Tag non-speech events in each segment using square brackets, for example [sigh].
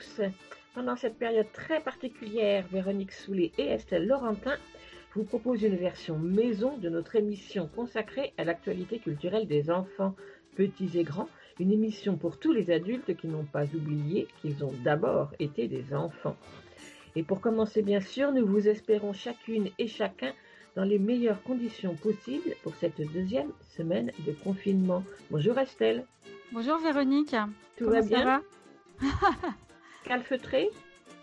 Tous. Pendant cette période très particulière, Véronique Soulet et Estelle Laurentin vous proposent une version maison de notre émission consacrée à l'actualité culturelle des enfants, petits et grands, une émission pour tous les adultes qui n'ont pas oublié qu'ils ont d'abord été des enfants. Et pour commencer, bien sûr, nous vous espérons chacune et chacun dans les meilleures conditions possibles pour cette deuxième semaine de confinement. Bonjour Estelle, Bonjour Véronique. tout Comment va ça bien? va? [laughs] Calfeutré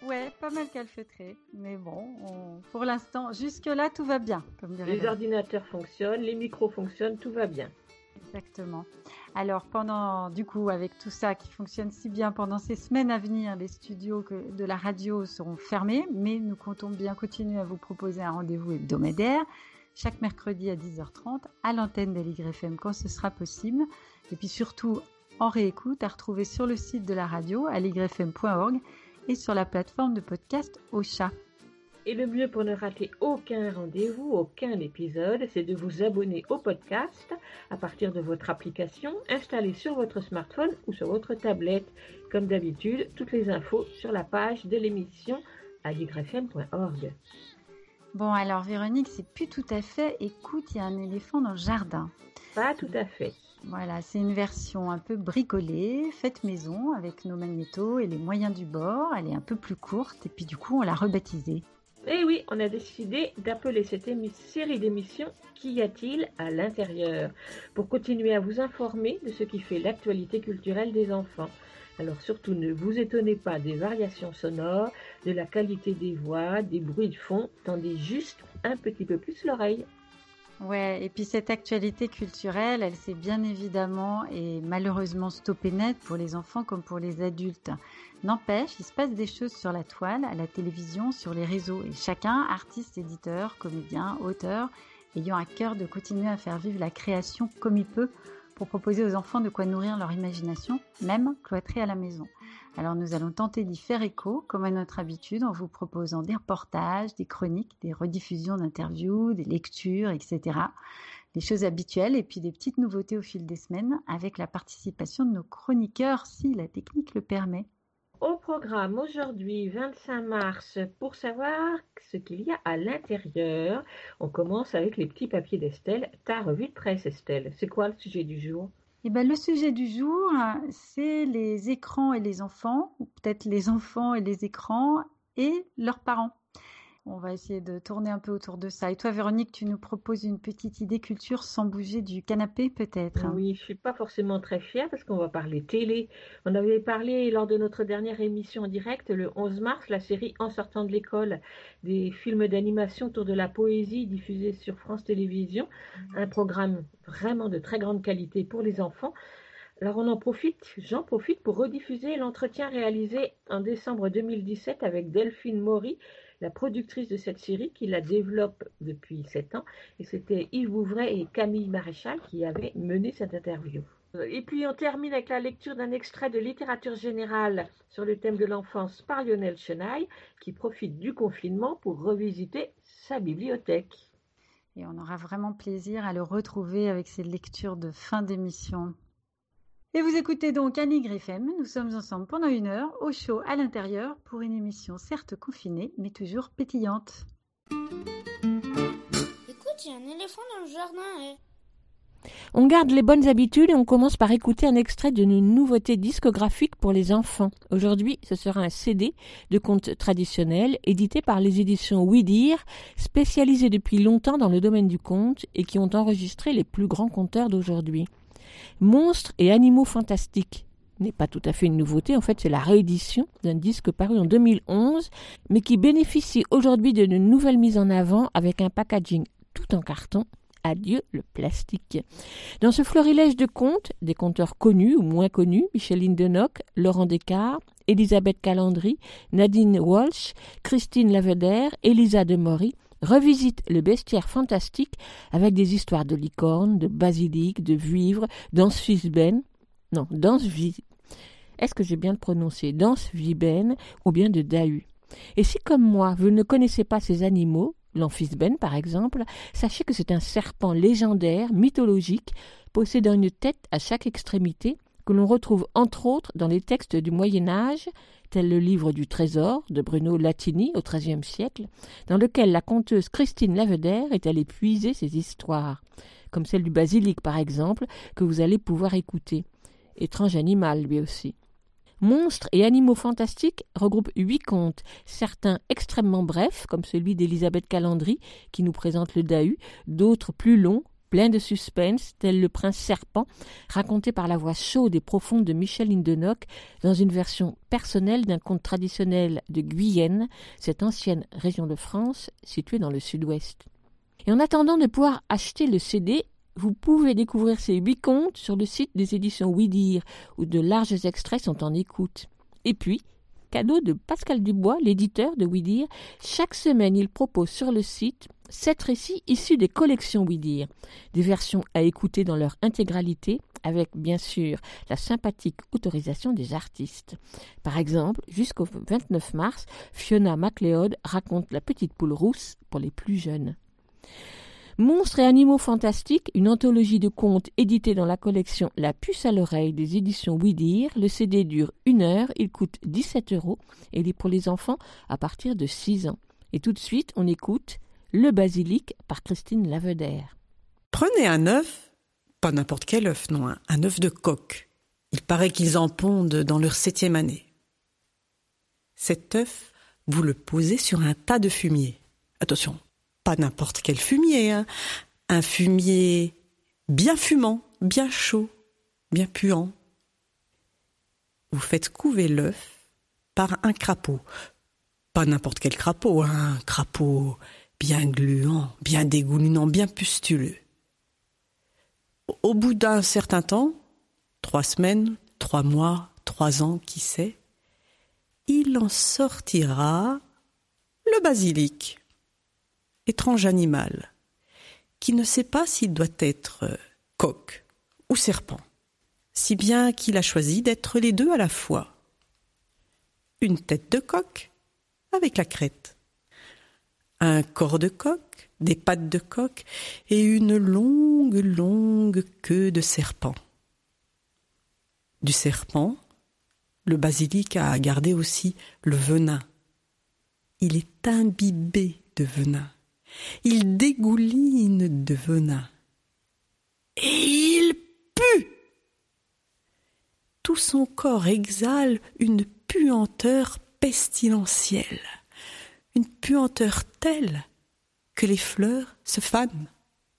Ouais, pas mal calfeutré. Mais bon, on- pour l'instant, jusque-là, tout va bien, comme Les ordinateurs fonctionnent, les micros fonctionnent, tout va bien. Exactement. Alors, pendant, du coup, avec tout ça qui fonctionne si bien pendant ces semaines à venir, les studios que- de la radio seront fermés, mais nous comptons bien continuer à vous proposer un rendez-vous hebdomadaire chaque mercredi à 10h30 à l'antenne de l'YFM quand ce sera possible. Et puis surtout, en réécoute à retrouver sur le site de la radio à lyfm.org et sur la plateforme de podcast Ocha. Et le mieux pour ne rater aucun rendez-vous, aucun épisode, c'est de vous abonner au podcast à partir de votre application installée sur votre smartphone ou sur votre tablette. Comme d'habitude, toutes les infos sur la page de l'émission yfm.org. Bon, alors Véronique, c'est plus tout à fait écoute, il y a un éléphant dans le jardin. Pas tout à fait. Voilà, c'est une version un peu bricolée, faite maison avec nos magnétos et les moyens du bord. Elle est un peu plus courte et puis du coup on l'a rebaptisée. Et oui, on a décidé d'appeler cette série d'émissions Qu'y a-t-il à l'intérieur? Pour continuer à vous informer de ce qui fait l'actualité culturelle des enfants. Alors surtout ne vous étonnez pas des variations sonores, de la qualité des voix, des bruits de fond, tendez juste un petit peu plus l'oreille. Ouais, et puis cette actualité culturelle, elle s'est bien évidemment et malheureusement stoppée net pour les enfants comme pour les adultes. N'empêche, il se passe des choses sur la toile, à la télévision, sur les réseaux et chacun, artiste, éditeur, comédien, auteur, ayant à cœur de continuer à faire vivre la création comme il peut pour proposer aux enfants de quoi nourrir leur imagination, même cloîtrés à la maison. Alors nous allons tenter d'y faire écho, comme à notre habitude, en vous proposant des reportages, des chroniques, des rediffusions d'interviews, des lectures, etc. Les choses habituelles et puis des petites nouveautés au fil des semaines avec la participation de nos chroniqueurs si la technique le permet. Au programme aujourd'hui, 25 mars, pour savoir ce qu'il y a à l'intérieur, on commence avec les petits papiers d'Estelle. Ta revue de presse, Estelle. C'est quoi le sujet du jour? Eh ben, le sujet du jour, c'est les écrans et les enfants, ou peut-être les enfants et les écrans et leurs parents. On va essayer de tourner un peu autour de ça. Et toi, Véronique, tu nous proposes une petite idée culture sans bouger du canapé, peut-être hein? Oui, je suis pas forcément très fière parce qu'on va parler télé. On avait parlé lors de notre dernière émission en direct le 11 mars, la série En sortant de l'école, des films d'animation autour de la poésie diffusés sur France Télévisions, un programme vraiment de très grande qualité pour les enfants. Alors on en profite, j'en profite pour rediffuser l'entretien réalisé en décembre 2017 avec Delphine Maury, la productrice de cette série qui la développe depuis sept ans. Et c'était Yves Bouvray et Camille Maréchal qui avaient mené cette interview. Et puis on termine avec la lecture d'un extrait de littérature générale sur le thème de l'enfance par Lionel Chenaille, qui profite du confinement pour revisiter sa bibliothèque. Et on aura vraiment plaisir à le retrouver avec ses lectures de fin d'émission. Et vous écoutez donc Annie FM. Nous sommes ensemble pendant une heure, au chaud à l'intérieur, pour une émission certes confinée, mais toujours pétillante. Écoute, il y a un éléphant dans le jardin. eh. On garde les bonnes habitudes et on commence par écouter un extrait d'une nouveauté discographique pour les enfants. Aujourd'hui, ce sera un CD de contes traditionnels édité par les éditions Oui Dire, spécialisées depuis longtemps dans le domaine du conte et qui ont enregistré les plus grands conteurs d'aujourd'hui. Monstres et animaux fantastiques n'est pas tout à fait une nouveauté, en fait c'est la réédition d'un disque paru en 2011, mais qui bénéficie aujourd'hui d'une nouvelle mise en avant avec un packaging tout en carton Adieu le plastique. Dans ce florilège de contes, des conteurs connus ou moins connus, Micheline Denoc, Laurent Descartes, Elisabeth Calandry, Nadine Walsh, Christine Laveder, Elisa de Maury, revisite le bestiaire fantastique avec des histoires de licornes, de basilic, de vivres, d'amphisbènes, non, vie est-ce que j'ai bien prononcé vibène ou bien de dahu Et si comme moi, vous ne connaissez pas ces animaux, l'amphibène par exemple, sachez que c'est un serpent légendaire, mythologique, possédant une tête à chaque extrémité, que l'on retrouve entre autres dans les textes du Moyen Âge, tel le livre du Trésor de Bruno Latini au XIIIe siècle, dans lequel la conteuse Christine Laveder est allée puiser ses histoires, comme celle du basilic par exemple, que vous allez pouvoir écouter. Étrange animal lui aussi. Monstres et animaux fantastiques regroupent huit contes, certains extrêmement brefs, comme celui d'Elisabeth Calandry, qui nous présente le Dahu, d'autres plus longs, pleins de suspense, tels le prince serpent, raconté par la voix chaude et profonde de Michel Indenoc dans une version personnelle d'un conte traditionnel de Guyenne, cette ancienne région de France située dans le sud-ouest. Et en attendant de pouvoir acheter le CD, vous pouvez découvrir ces huit contes sur le site des éditions Oui où de larges extraits sont en écoute. Et puis, cadeau de Pascal Dubois, l'éditeur de Oui chaque semaine il propose sur le site sept récits issus des collections Oui des versions à écouter dans leur intégralité, avec bien sûr la sympathique autorisation des artistes. Par exemple, jusqu'au 29 mars, Fiona MacLeod raconte La petite poule rousse pour les plus jeunes. Monstres et animaux fantastiques, une anthologie de contes éditée dans la collection La puce à l'oreille des éditions Oui Le CD dure une heure, il coûte 17 euros et il est pour les enfants à partir de 6 ans. Et tout de suite, on écoute Le basilic par Christine Laveder. Prenez un œuf, pas n'importe quel œuf, non, un œuf de coq. Il paraît qu'ils en pondent dans leur septième année. Cet œuf, vous le posez sur un tas de fumier. Attention, pas n'importe quel fumier, hein. un fumier bien fumant, bien chaud, bien puant. Vous faites couver l'œuf par un crapaud. Pas n'importe quel crapaud, hein. un crapaud bien gluant, bien dégoulinant, bien pustuleux. Au bout d'un certain temps, trois semaines, trois mois, trois ans, qui sait, il en sortira le basilic étrange animal, qui ne sait pas s'il doit être coq ou serpent, si bien qu'il a choisi d'être les deux à la fois. Une tête de coq avec la crête, un corps de coq, des pattes de coq et une longue, longue queue de serpent. Du serpent, le basilic a gardé aussi le venin. Il est imbibé de venin. Il dégouline de venin. Et il pue. Tout son corps exhale une puanteur pestilentielle, une puanteur telle que les fleurs se fanent,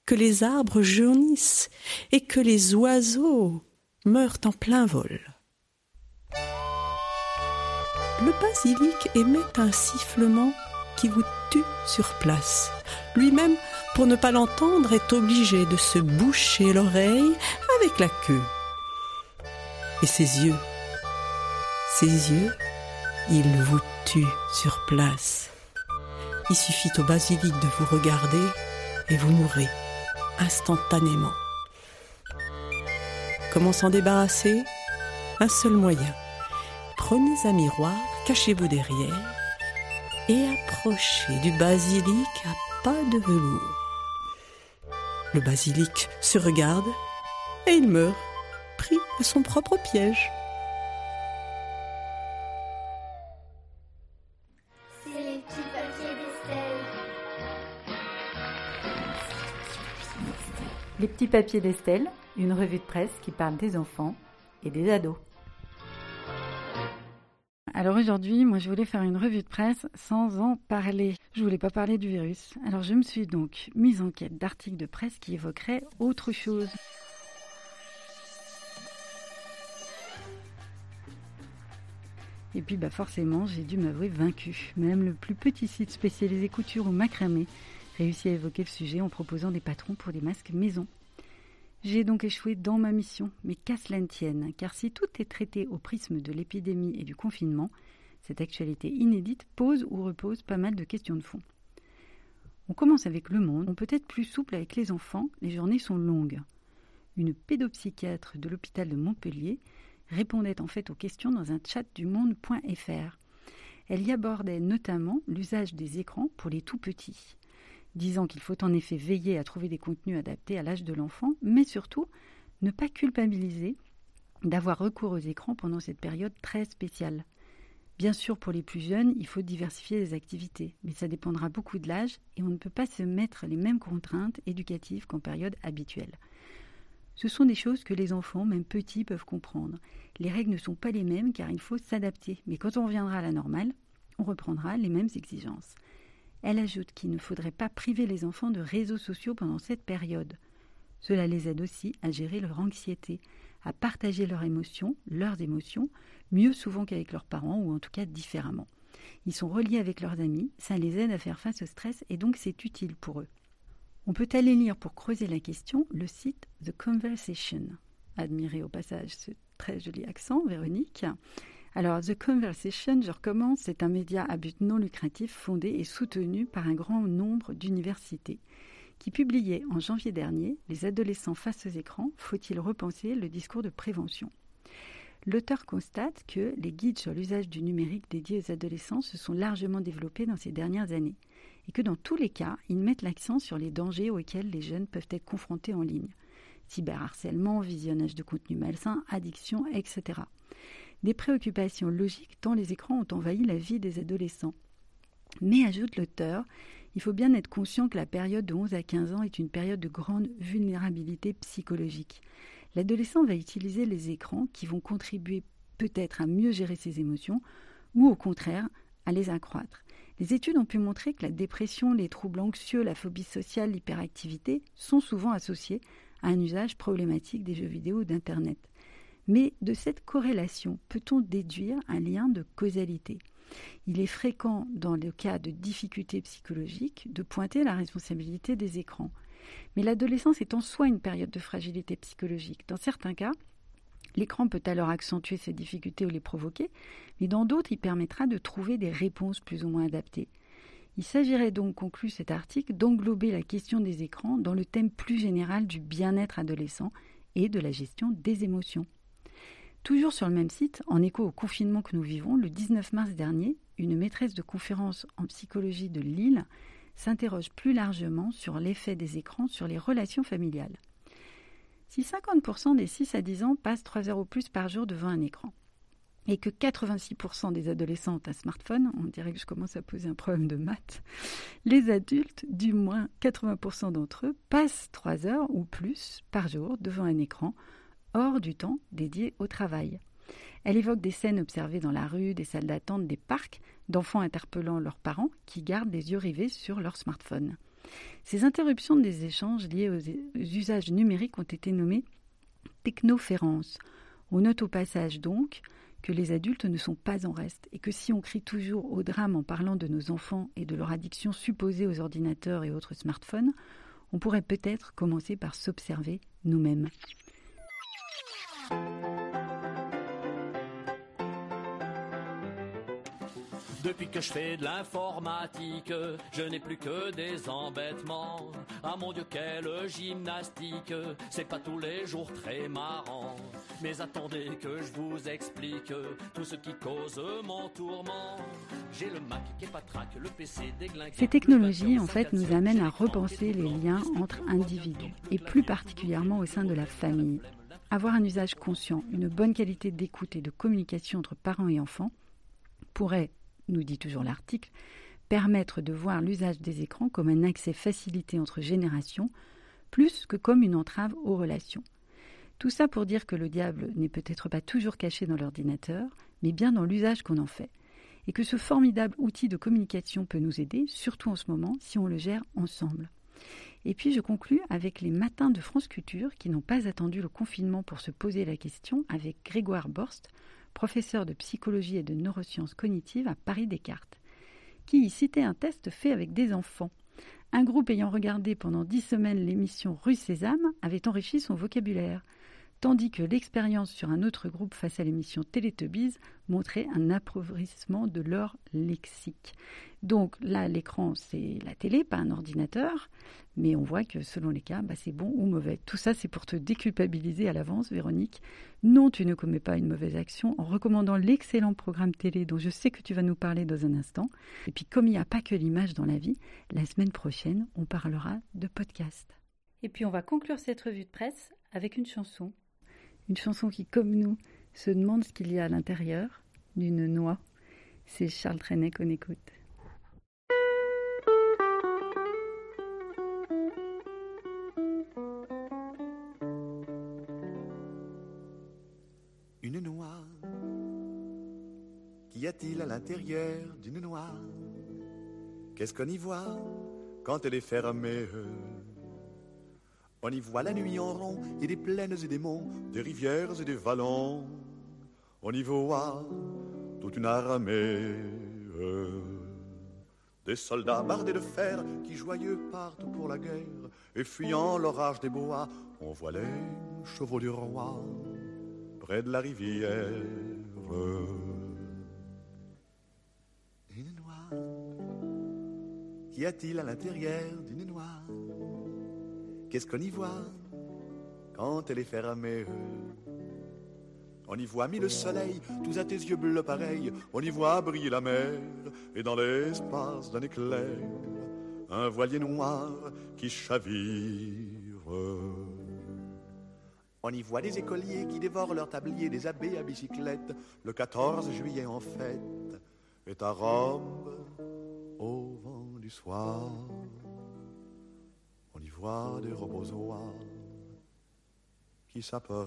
que les arbres jaunissent et que les oiseaux meurent en plein vol. Le basilic émet un sifflement qui vous tue sur place. Lui-même, pour ne pas l'entendre, est obligé de se boucher l'oreille avec la queue. Et ses yeux, ses yeux, il vous tue sur place. Il suffit au basilic de vous regarder et vous mourrez instantanément. Comment s'en débarrasser? Un seul moyen. Prenez un miroir, cachez-vous derrière et approchez du basilic à pas de velours. Le basilic se regarde et il meurt, pris à son propre piège. Les petits papiers d'Estelle, une revue de presse qui parle des enfants et des ados. Alors aujourd'hui, moi je voulais faire une revue de presse sans en parler. Je voulais pas parler du virus. Alors je me suis donc mise en quête d'articles de presse qui évoqueraient autre chose. Et puis bah forcément, j'ai dû m'avouer vaincue. Même le plus petit site spécialisé couture ou macramé réussi à évoquer le sujet en proposant des patrons pour des masques maison. J'ai donc échoué dans ma mission, mais qu'à cela ne tienne, car si tout est traité au prisme de l'épidémie et du confinement, cette actualité inédite pose ou repose pas mal de questions de fond. On commence avec le monde, on peut être plus souple avec les enfants, les journées sont longues. Une pédopsychiatre de l'hôpital de Montpellier répondait en fait aux questions dans un chat du monde.fr. Elle y abordait notamment l'usage des écrans pour les tout petits, disant qu'il faut en effet veiller à trouver des contenus adaptés à l'âge de l'enfant, mais surtout ne pas culpabiliser d'avoir recours aux écrans pendant cette période très spéciale. Bien sûr, pour les plus jeunes, il faut diversifier les activités, mais ça dépendra beaucoup de l'âge et on ne peut pas se mettre les mêmes contraintes éducatives qu'en période habituelle. Ce sont des choses que les enfants, même petits, peuvent comprendre. Les règles ne sont pas les mêmes car il faut s'adapter, mais quand on reviendra à la normale, on reprendra les mêmes exigences. Elle ajoute qu'il ne faudrait pas priver les enfants de réseaux sociaux pendant cette période. Cela les aide aussi à gérer leur anxiété, à partager leurs émotions, leurs émotions, mieux souvent qu'avec leurs parents ou en tout cas différemment. Ils sont reliés avec leurs amis, ça les aide à faire face au stress et donc c'est utile pour eux. On peut aller lire pour creuser la question le site The Conversation. Admirez au passage ce très joli accent, Véronique. Alors, The Conversation, je recommence, c'est un média à but non lucratif fondé et soutenu par un grand nombre d'universités qui publiait en janvier dernier Les adolescents face aux écrans, faut-il repenser le discours de prévention? L'auteur constate que les guides sur l'usage du numérique dédiés aux adolescents se sont largement développés dans ces dernières années et que dans tous les cas, ils mettent l'accent sur les dangers auxquels les jeunes peuvent être confrontés en ligne. Cyberharcèlement, visionnage de contenu malsain, addiction, etc. Des préoccupations logiques tant les écrans ont envahi la vie des adolescents. Mais, ajoute l'auteur, il faut bien être conscient que la période de 11 à 15 ans est une période de grande vulnérabilité psychologique. L'adolescent va utiliser les écrans qui vont contribuer peut-être à mieux gérer ses émotions ou au contraire à les accroître. Les études ont pu montrer que la dépression, les troubles anxieux, la phobie sociale, l'hyperactivité sont souvent associés à un usage problématique des jeux vidéo ou d'Internet. Mais de cette corrélation, peut-on déduire un lien de causalité? Il est fréquent, dans le cas de difficultés psychologiques, de pointer la responsabilité des écrans. Mais l'adolescence est en soi une période de fragilité psychologique. Dans certains cas, L'écran peut alors accentuer ces difficultés ou les provoquer, mais dans d'autres, il permettra de trouver des réponses plus ou moins adaptées. Il s'agirait donc, conclut cet article, d'englober la question des écrans dans le thème plus général du bien-être adolescent et de la gestion des émotions. Toujours sur le même site, en écho au confinement que nous vivons, le 19 mars dernier, une maîtresse de conférence en psychologie de Lille s'interroge plus largement sur l'effet des écrans sur les relations familiales. Si 50% des 6 à 10 ans passent 3 heures ou plus par jour devant un écran, et que 86% des adolescents ont un smartphone, on dirait que je commence à poser un problème de maths, les adultes, du moins 80% d'entre eux, passent 3 heures ou plus par jour devant un écran, hors du temps dédié au travail. Elle évoque des scènes observées dans la rue, des salles d'attente, des parcs, d'enfants interpellant leurs parents qui gardent les yeux rivés sur leur smartphone. Ces interruptions des échanges liées aux usages numériques ont été nommées technoférences. On note au passage donc que les adultes ne sont pas en reste et que si on crie toujours au drame en parlant de nos enfants et de leur addiction supposée aux ordinateurs et autres smartphones, on pourrait peut-être commencer par s'observer nous-mêmes. Depuis que je fais de l'informatique, je n'ai plus que des embêtements. Ah mon Dieu, quelle gymnastique, c'est pas tous les jours très marrant. Mais attendez que je vous explique tout ce qui cause mon tourment. J'ai le Mac qui est pas le PC déglingue. Ces technologies, en fait, nous amènent à repenser les liens entre individus, et plus particulièrement au sein de la famille. Avoir un usage conscient, une bonne qualité d'écoute et de communication entre parents et enfants pourrait nous dit toujours l'article, permettre de voir l'usage des écrans comme un accès facilité entre générations, plus que comme une entrave aux relations. Tout ça pour dire que le diable n'est peut-être pas toujours caché dans l'ordinateur, mais bien dans l'usage qu'on en fait, et que ce formidable outil de communication peut nous aider, surtout en ce moment, si on le gère ensemble. Et puis je conclus avec les matins de France Culture qui n'ont pas attendu le confinement pour se poser la question avec Grégoire Borst, professeur de psychologie et de neurosciences cognitives à Paris Descartes, qui y citait un test fait avec des enfants. Un groupe ayant regardé pendant dix semaines l'émission Rue Sésame avait enrichi son vocabulaire, tandis que l'expérience sur un autre groupe face à l'émission Télétubbies montrait un appauvrissement de leur lexique. Donc là, l'écran, c'est la télé, pas un ordinateur, mais on voit que selon les cas, bah, c'est bon ou mauvais. Tout ça, c'est pour te déculpabiliser à l'avance, Véronique. Non, tu ne commets pas une mauvaise action en recommandant l'excellent programme télé dont je sais que tu vas nous parler dans un instant. Et puis, comme il n'y a pas que l'image dans la vie, la semaine prochaine, on parlera de podcast. Et puis, on va conclure cette revue de presse avec une chanson. Une chanson qui, comme nous, se demande ce qu'il y a à l'intérieur d'une noix. C'est Charles Trenet qu'on écoute. Une noix. Qu'y a-t-il à l'intérieur d'une noix? Qu'est-ce qu'on y voit quand elle est fermée? On y voit la nuit en rond et des plaines et des monts, des rivières et des vallons. On y voit toute une armée. Des soldats bardés de fer qui joyeux partent pour la guerre et fuyant l'orage des bois, on voit les chevaux du roi près de la rivière. Une noix. Qu'y a-t-il à l'intérieur d'une Qu'est-ce qu'on y voit quand elle est fermée? On y voit mille soleils, tous à tes yeux bleus pareils. On y voit briller la mer et dans l'espace d'un éclair, un voilier noir qui chavire. On y voit des écoliers qui dévorent leur tablier, des abbés à bicyclette, le 14 juillet en fête, est à Rome, au vent du soir. Des robozois qui s'apprêtent.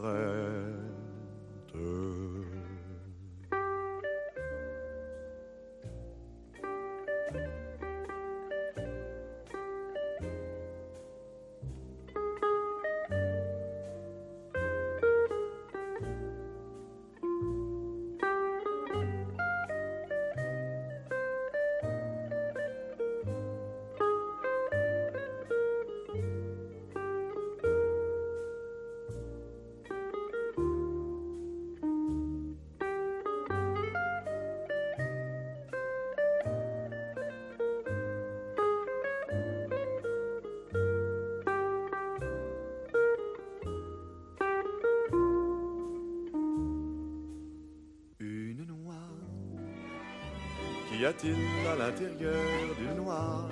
Qu'y a-t-il à l'intérieur d'une noix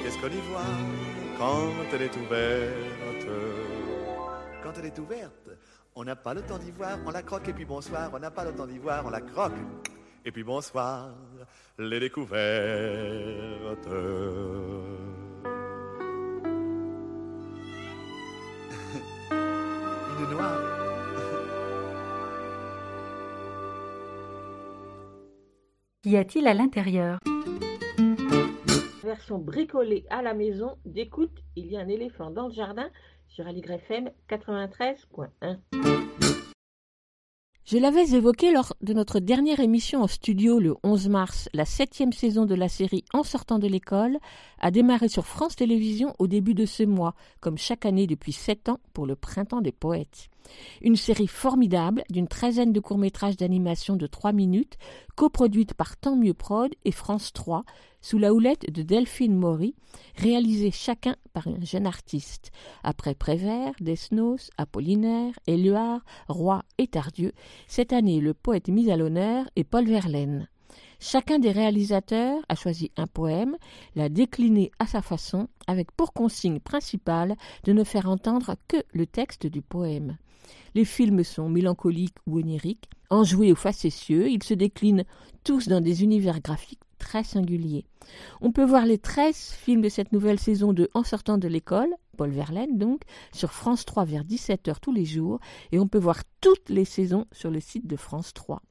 Qu'est-ce qu'on y voit quand elle est ouverte? Quand elle est ouverte, on n'a pas le temps d'y voir, on la croque et puis bonsoir. On n'a pas le temps d'y voir, on la croque et puis bonsoir. Les découvertes. [laughs] Une noix. Qu'y a-t-il à l'intérieur? Version bricolée à la maison d'écoute, il y a un éléphant dans le jardin sur Aligre FM 93.1. Je l'avais évoqué lors de notre dernière émission en studio le 11 mars. La septième saison de la série En sortant de l'école a démarré sur France Télévisions au début de ce mois, comme chaque année depuis sept ans pour le Printemps des Poètes. Une série formidable d'une treizaine de courts-métrages d'animation de trois minutes, coproduite par Tant Mieux Prod et France 3, sous la houlette de Delphine Maury, réalisés chacun par un jeune artiste. Après Prévert, Desnos, Apollinaire, Éluard, Roy et Tardieu, cette année le poète mis à l'honneur est Paul Verlaine. Chacun des réalisateurs a choisi un poème, l'a décliné à sa façon, avec pour consigne principale de ne faire entendre que le texte du poème. Les films sont mélancoliques ou oniriques, enjoués ou facétieux, ils se déclinent tous dans des univers graphiques On peut voir les 13 films de cette nouvelle saison de En sortant de l'école, Paul Verlaine donc, sur France 3 vers 17h tous les jours, et on peut voir toutes les saisons sur le site de France 3.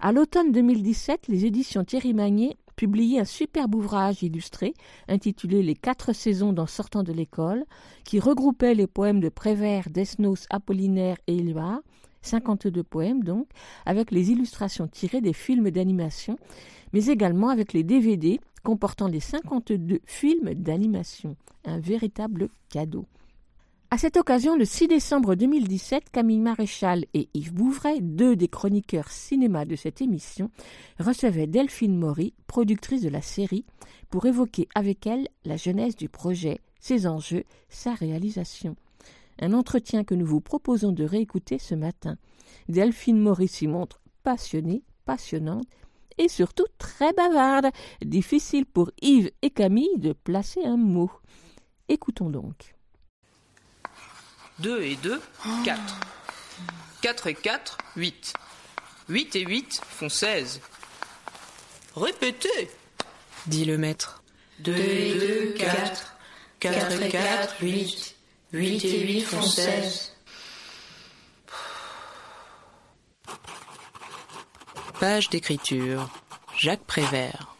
À l'automne 2017, les éditions Thierry Magnier publiaient un superbe ouvrage illustré intitulé Les quatre saisons d'En sortant de l'école, qui regroupait les poèmes de Prévert, Desnos, Apollinaire et Éluard, 52 poèmes donc, avec les illustrations tirées des films d'animation, mais également avec les DVD comportant les 52 films d'animation. Un véritable cadeau. À cette occasion, le 6 décembre 2017, Camille Maréchal et Yves Bouvray, deux des chroniqueurs cinéma de cette émission, recevaient Delphine Maury, productrice de la série, pour évoquer avec elle la genèse du projet, ses enjeux, sa réalisation. Un entretien que nous vous proposons de réécouter ce matin. Delphine Maury s'y montre passionnée, passionnante et surtout très bavarde. Difficile pour Yves et Camille de placer un mot. Écoutons donc. 2 et 2, 4. 4 et 4, 8. 8 et 8 font 16. Répétez, dit le maître. 2 et 2, 4. 4 et 4, 8. 8 et 8 font 16. Page d'écriture. Jacques Prévert.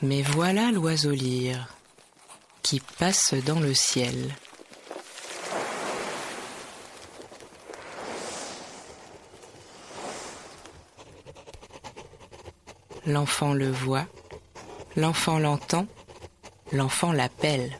Mais voilà l'oiseau lyre qui passe dans le ciel. L'enfant le voit, l'enfant l'entend, l'enfant l'appelle.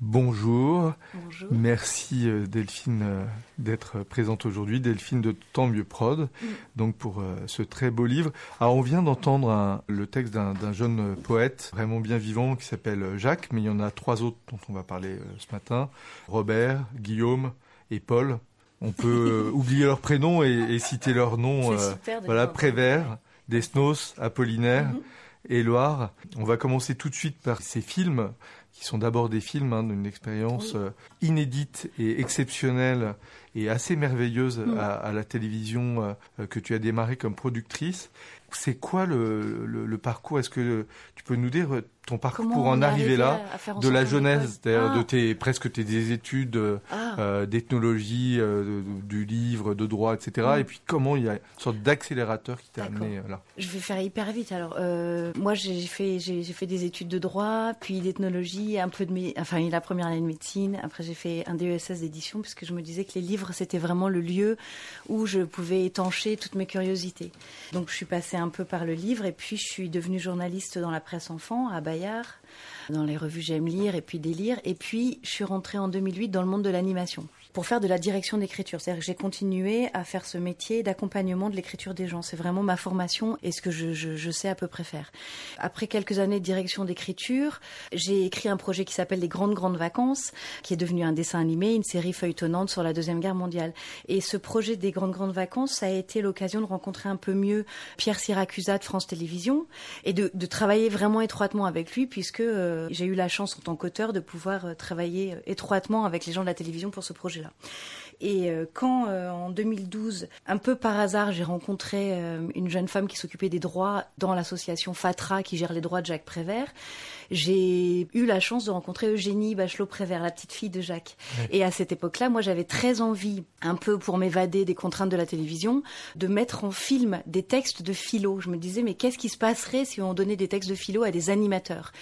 Bonjour. Bonjour. Merci euh, Delphine euh, d'être présente aujourd'hui. Delphine de Tant mieux prod, Mm. donc pour euh, ce très beau livre. Alors on vient d'entendre le texte d'un jeune poète vraiment bien vivant qui s'appelle Jacques, mais il y en a trois autres dont on va parler ce matin. Robert, Guillaume et Paul. On peut [laughs] oublier leurs prénoms et, et citer leurs noms. Euh, voilà. Prévert, Desnos, Apollinaire Mhm. et Loire. On va commencer tout de suite par ces films qui sont d'abord des films hein, d'une expérience Oui. euh, inédite et exceptionnelle et assez merveilleuse à, à la télévision euh, que tu as démarré comme productrice. C'est quoi le, le- le parcours? Est-ce que tu peux nous dire euh, ton parcours Comment pour en arriver là? de la c'est-à-dire Ah. de tes presque tes des études euh, Ah. euh, d'ethnologie, euh, du livre, de droit, etc. Mhm. Et puis comment il y a une sorte d'accélérateur qui t'a amené là? Je vais faire hyper vite. Alors, euh, moi, j'ai fait, j'ai fait des études de droit, puis d'ethnologie, un peu de, mé- enfin, la première année de médecine. Après, j'ai fait un DESS d'édition, puisque je me disais que les livres, c'était vraiment le lieu où je pouvais étancher toutes mes curiosités. Donc, je suis passée un peu par le livre, et puis je suis devenue journaliste dans la presse enfant à Bayard, dans les revues J'aime lire et puis Délire. Et puis, je suis rentrée en 2008 dans le monde de l'animation pour faire de la direction d'écriture. C'est-à-dire que j'ai continué à faire ce métier d'accompagnement de l'écriture des gens. C'est vraiment ma formation et ce que je, je, je sais à peu près faire. Après quelques années de direction d'écriture, j'ai écrit un projet qui s'appelle Les Grandes Grandes Vacances, qui est devenu un dessin animé, une série feuilletonnante sur la Deuxième Guerre mondiale. Et ce projet des Grandes Grandes Vacances, ça a été l'occasion de rencontrer un peu mieux Pierre Siracusa de France Télévisions et de, de travailler vraiment étroitement avec lui, puisque euh, j'ai eu la chance en tant qu'auteur de pouvoir euh, travailler euh, étroitement avec les gens de la télévision pour ce projet-là. Et euh, quand, euh, en 2012, un peu par hasard, j'ai rencontré euh, une jeune femme qui s'occupait des droits dans l'association FATRA qui gère les droits de Jacques Prévert, j'ai eu la chance de rencontrer Eugénie Bachelot-Prévert, la petite fille de Jacques. Et à cette époque-là, moi, j'avais très envie, un peu pour m'évader des contraintes de la télévision, de mettre en film des textes de philo. Je me disais, mais qu'est-ce qui se passerait si on donnait des textes de philo à des animateurs?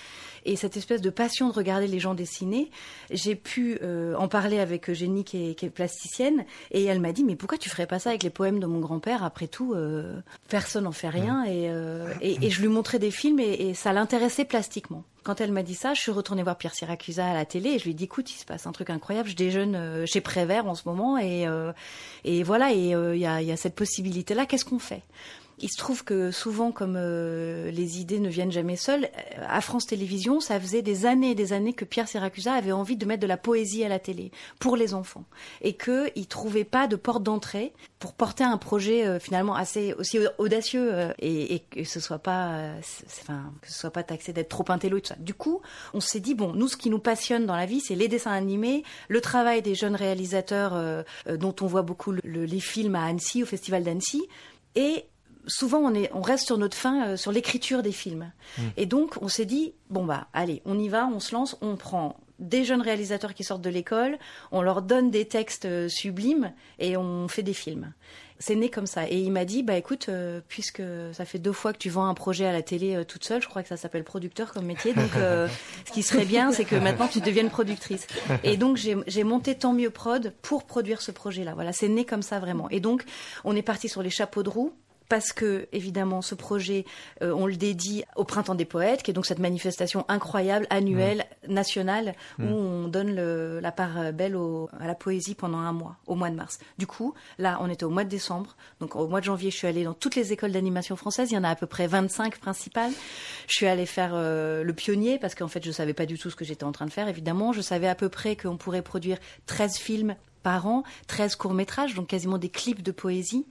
Et cette espèce de passion de regarder les gens dessiner, j'ai pu euh, en parler avec Eugénie qui est, qui est plasticienne et elle m'a dit mais pourquoi tu ferais pas ça avec les poèmes de mon grand-père? Après tout, euh, personne n'en fait rien et, euh, et, et je lui montrais des films et, et ça l'intéressait plastiquement. Quand elle m'a dit ça, je suis retournée voir Pierre Siracusa à la télé et je lui ai dit écoute, il se passe un truc incroyable, je déjeune chez Prévert en ce moment et, et voilà, et il y, a, il y a cette possibilité-là, qu'est-ce qu'on fait? Il se trouve que souvent, comme euh, les idées ne viennent jamais seules, euh, à France Télévisions, ça faisait des années et des années que Pierre Siracusa avait envie de mettre de la poésie à la télé pour les enfants et qu'il trouvait pas de porte d'entrée pour porter un projet euh, finalement assez aussi audacieux et, que ce soit pas, soit pas taxé d'être trop intello et tout ça. Du coup, on s'est dit bon, nous, ce qui nous passionne dans la vie, c'est les dessins animés, le travail des jeunes réalisateurs dont on voit beaucoup le- le- les films à Annecy, au Festival d'Annecy, et souvent on, est, on reste sur notre fin, euh, sur l'écriture des films. Mm. Et donc on s'est dit, bon bah allez, on y va, on se lance, on prend des jeunes réalisateurs qui sortent de l'école, on leur donne des textes euh, sublimes et on fait des films. C'est né comme ça. Et il m'a dit, bah écoute, euh, puisque ça fait deux fois que tu vends un projet à la télé euh, toute seule, je crois que ça s'appelle producteur comme métier, donc ce qui serait bien, c'est que maintenant tu deviennes productrice. Et donc j'ai monté Tant mieux prod pour produire ce projet-là. Voilà, c'est né comme ça vraiment. Et donc on est parti sur les chapeaux de roue parce que évidemment ce projet euh, on le dédie au printemps des poètes qui est donc cette manifestation incroyable annuelle mmh. nationale où mmh. on donne le, la part belle au, à la poésie pendant un mois au mois de mars. Du coup là on était au mois de décembre. Donc au mois de janvier je suis allée dans toutes les écoles d'animation françaises. Il y en a à peu près 25 principales. Je suis allée faire euh, le pionnier parce qu'en fait je savais pas du tout ce que j'étais en train de faire évidemment. Je savais à peu près qu'on pourrait produire 13 films par an, 13 courts-métrages, donc quasiment des clips de poésie.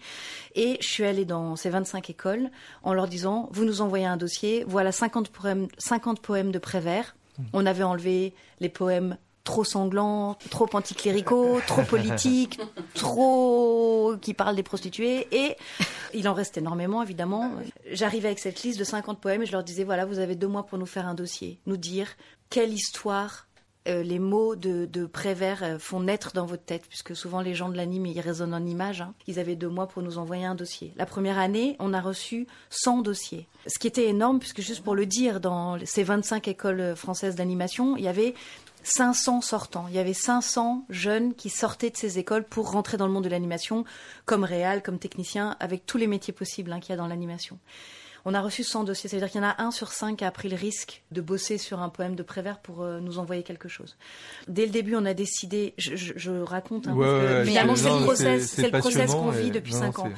Et je suis allée dans ces 25 écoles en leur disant, vous nous envoyez un dossier, voilà 50 poèmes, 50 poèmes de Prévert. Mmh. On avait enlevé les poèmes trop sanglants, trop anticléricaux, trop politiques, [laughs] trop qui parlent des prostituées et il en reste énormément évidemment. J'arrivais avec cette liste de 50 poèmes et je leur disais voilà, vous avez deux mois pour nous faire un dossier, nous dire quelle histoire les mots de, Prévert euh, font naître dans votre tête, puisque souvent les gens de l'anime, ils résonnent en images. Hein. Ils avaient deux mois pour nous envoyer un dossier. La première année, on a reçu 100 dossiers. Ce qui était énorme, puisque juste pour le dire, dans ces 25 écoles françaises d'animation, il y avait 500 sortants. Il y avait 500 jeunes qui sortaient de ces écoles pour rentrer dans le monde de l'animation, comme réal, comme technicien, avec tous les métiers possibles hein, qu'il y a dans l'animation. On a reçu 100 dossiers. Ça veut dire qu'il y en a un sur cinq qui a pris le risque de bosser sur un poème de Prévert pour euh, nous envoyer quelque chose. Dès le début, on a décidé, je, raconte, hein, finalement, c'est le process, c'est le process qu'on vit depuis 5 ans.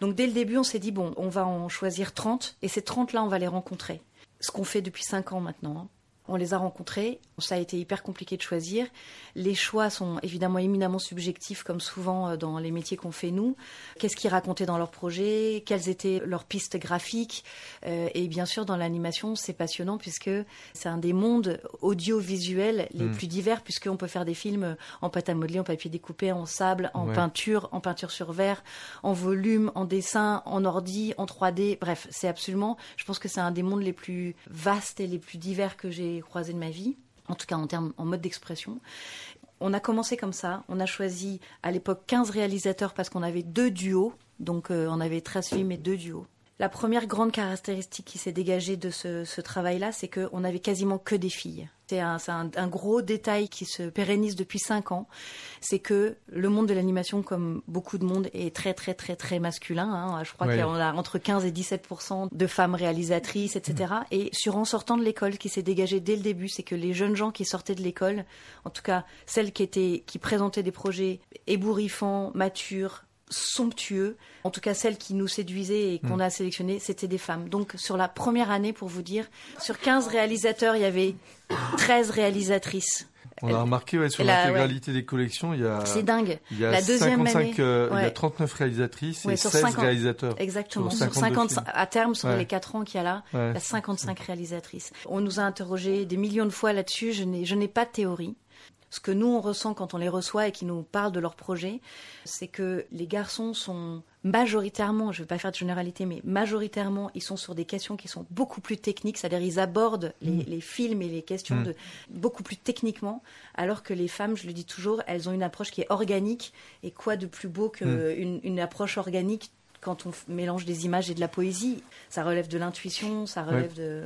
Donc, dès le début, on s'est dit, bon, on va en choisir 30 et ces 30-là, on va les rencontrer. Ce qu'on fait depuis 5 ans maintenant. Hein. On les a rencontrés, ça a été hyper compliqué de choisir. Les choix sont évidemment éminemment subjectifs, comme souvent euh, dans les métiers qu'on fait nous. Qu'est-ce qu'ils racontaient dans leur projet Quelles étaient leurs pistes graphiques? Euh, Et bien sûr, dans l'animation, c'est passionnant puisque c'est un des mondes audiovisuels les hmm. plus divers, puisqu'on peut faire des films en pâte à modeler, en papier découpé, en sable, en peinture, en peinture sur verre, en volume, en dessin, en ordi, en 3D. Bref, c'est absolument, je pense que c'est un des mondes les plus vastes et les plus divers que j'ai croisé de ma vie en tout cas en termes en mode d'expression. On a commencé comme ça. On a choisi à l'époque 15 réalisateurs parce qu'on avait deux duos. Donc euh, on avait 13 films et deux duos. La première grande caractéristique qui s'est dégagée de ce, travail-là, c'est qu'on n'avait quasiment que des filles. C'est un, gros détail qui se pérennise depuis cinq ans. C'est que le monde de l'animation, comme beaucoup de monde, est très très très très masculin. Hein. Je crois y a entre 15 et 17% de femmes réalisatrices, etc. Mm. Et sur en sortant de l'école, ce qui s'est dégagé dès le début, c'est que les jeunes gens qui sortaient de l'école, en tout cas celles qui étaient qui présentaient des projets ébouriffants, matures, somptueux. En tout cas, celles qui nous séduisaient et qu'on mm. a sélectionnées, c'était des femmes. Donc, sur la première année, pour vous dire, sur 15 réalisateurs, il y avait 13 réalisatrices. On a remarqué sur l'intégralité des collections, il y a. C'est dingue. Il y a la deuxième année, euh, il y a 39 réalisatrices et 16 réalisateurs. Exactement. Sur 50, à terme, sur les 4 ans qu'il y a là, il y a 55 réalisatrices. On nous a interrogé des millions de fois là-dessus. Je n'ai pas de théorie ce que nous on ressent quand on les reçoit et qui nous parlent de leur projet, c'est que les garçons sont majoritairement, je ne vais pas faire de généralité, mais majoritairement, ils sont sur des questions qui sont beaucoup plus techniques, c'est-à-dire ils abordent les, mm. films et les questions mm. de, beaucoup plus techniquement, alors que les femmes, je le dis toujours, elles ont une approche qui est organique, et quoi de plus beau qu'une mm. une approche organique quand on mélange des images et de la poésie? Ça relève de l'intuition, ça relève de...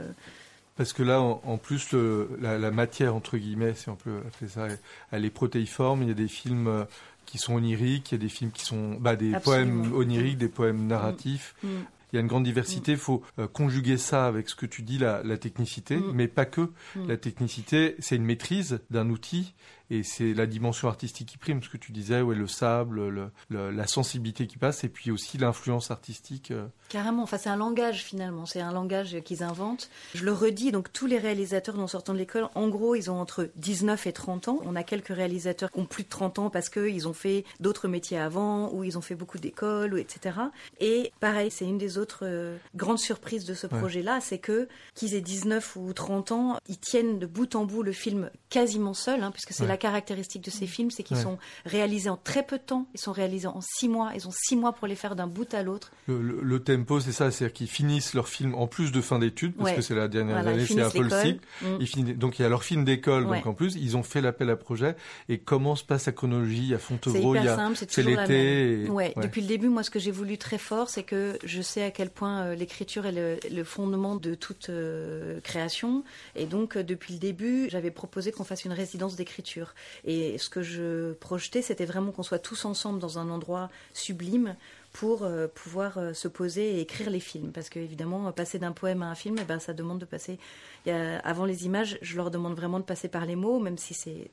Parce que là, en, plus, la, matière, entre guillemets, si on peut appeler ça, elle est protéiforme. Il y a des films euh, qui sont oniriques, il y a des films qui sont bah, des poèmes oniriques, des poèmes narratifs. Mm. Mm. Il y a une grande diversité. Il faut euh, conjuguer ça avec ce que tu dis, la, technicité, mm. mais pas que. La technicité, c'est une maîtrise d'un outil et c'est la dimension artistique qui prime, ce que tu disais, ouais, le sable, le, la sensibilité qui passe, et puis aussi l'influence artistique. Euh. Carrément, enfin c'est un langage finalement, c'est un langage qu'ils inventent. Je le redis, donc tous les réalisateurs en sortant de l'école, en gros, ils ont entre 19 et 30 ans. On a quelques réalisateurs qui ont plus de 30 ans parce qu'ils ont fait d'autres métiers avant, ou ils ont fait beaucoup d'écoles, etc. Et pareil, c'est une des autres euh, grandes surprises de ce projet-là, c'est que qu'ils aient 19 ou 30 ans, ils tiennent de bout en bout le film quasiment seul, hein, puisque c'est la la caractéristique de ces films, c'est qu'ils Ouais. sont réalisés en très peu de temps. Ils sont réalisés en six mois. Ils ont six mois pour les faire d'un bout à l'autre. Le, le- le tempo, c'est ça, c'est-à-dire qu'ils finissent leur film en plus de fin d'études, parce Ouais. que c'est la dernière Voilà, année, c'est un peu le cycle. Mm. Ils finissent- donc il y a leur film d'école, Ouais. donc en plus, ils ont fait l'appel à projet. Et comment se passe la chronologie? À C'est Fontevraud hyper il y a- simple, c'est l'été. et- Ouais. Depuis le début, moi, ce que j'ai voulu très fort, c'est que je sais à quel point euh, l'écriture est le, le fondement de toute euh, création. Et donc, euh, depuis le début, j'avais proposé qu'on fasse une résidence d'écriture. Et ce que je projetais, c'était vraiment qu'on soit tous ensemble dans un endroit sublime pour euh, pouvoir euh, se poser et écrire les films. Parce que, évidemment, euh, passer d'un poème à un film, eh ben, ça demande de passer. avant les images, je leur demande vraiment de passer par les mots, même si c'est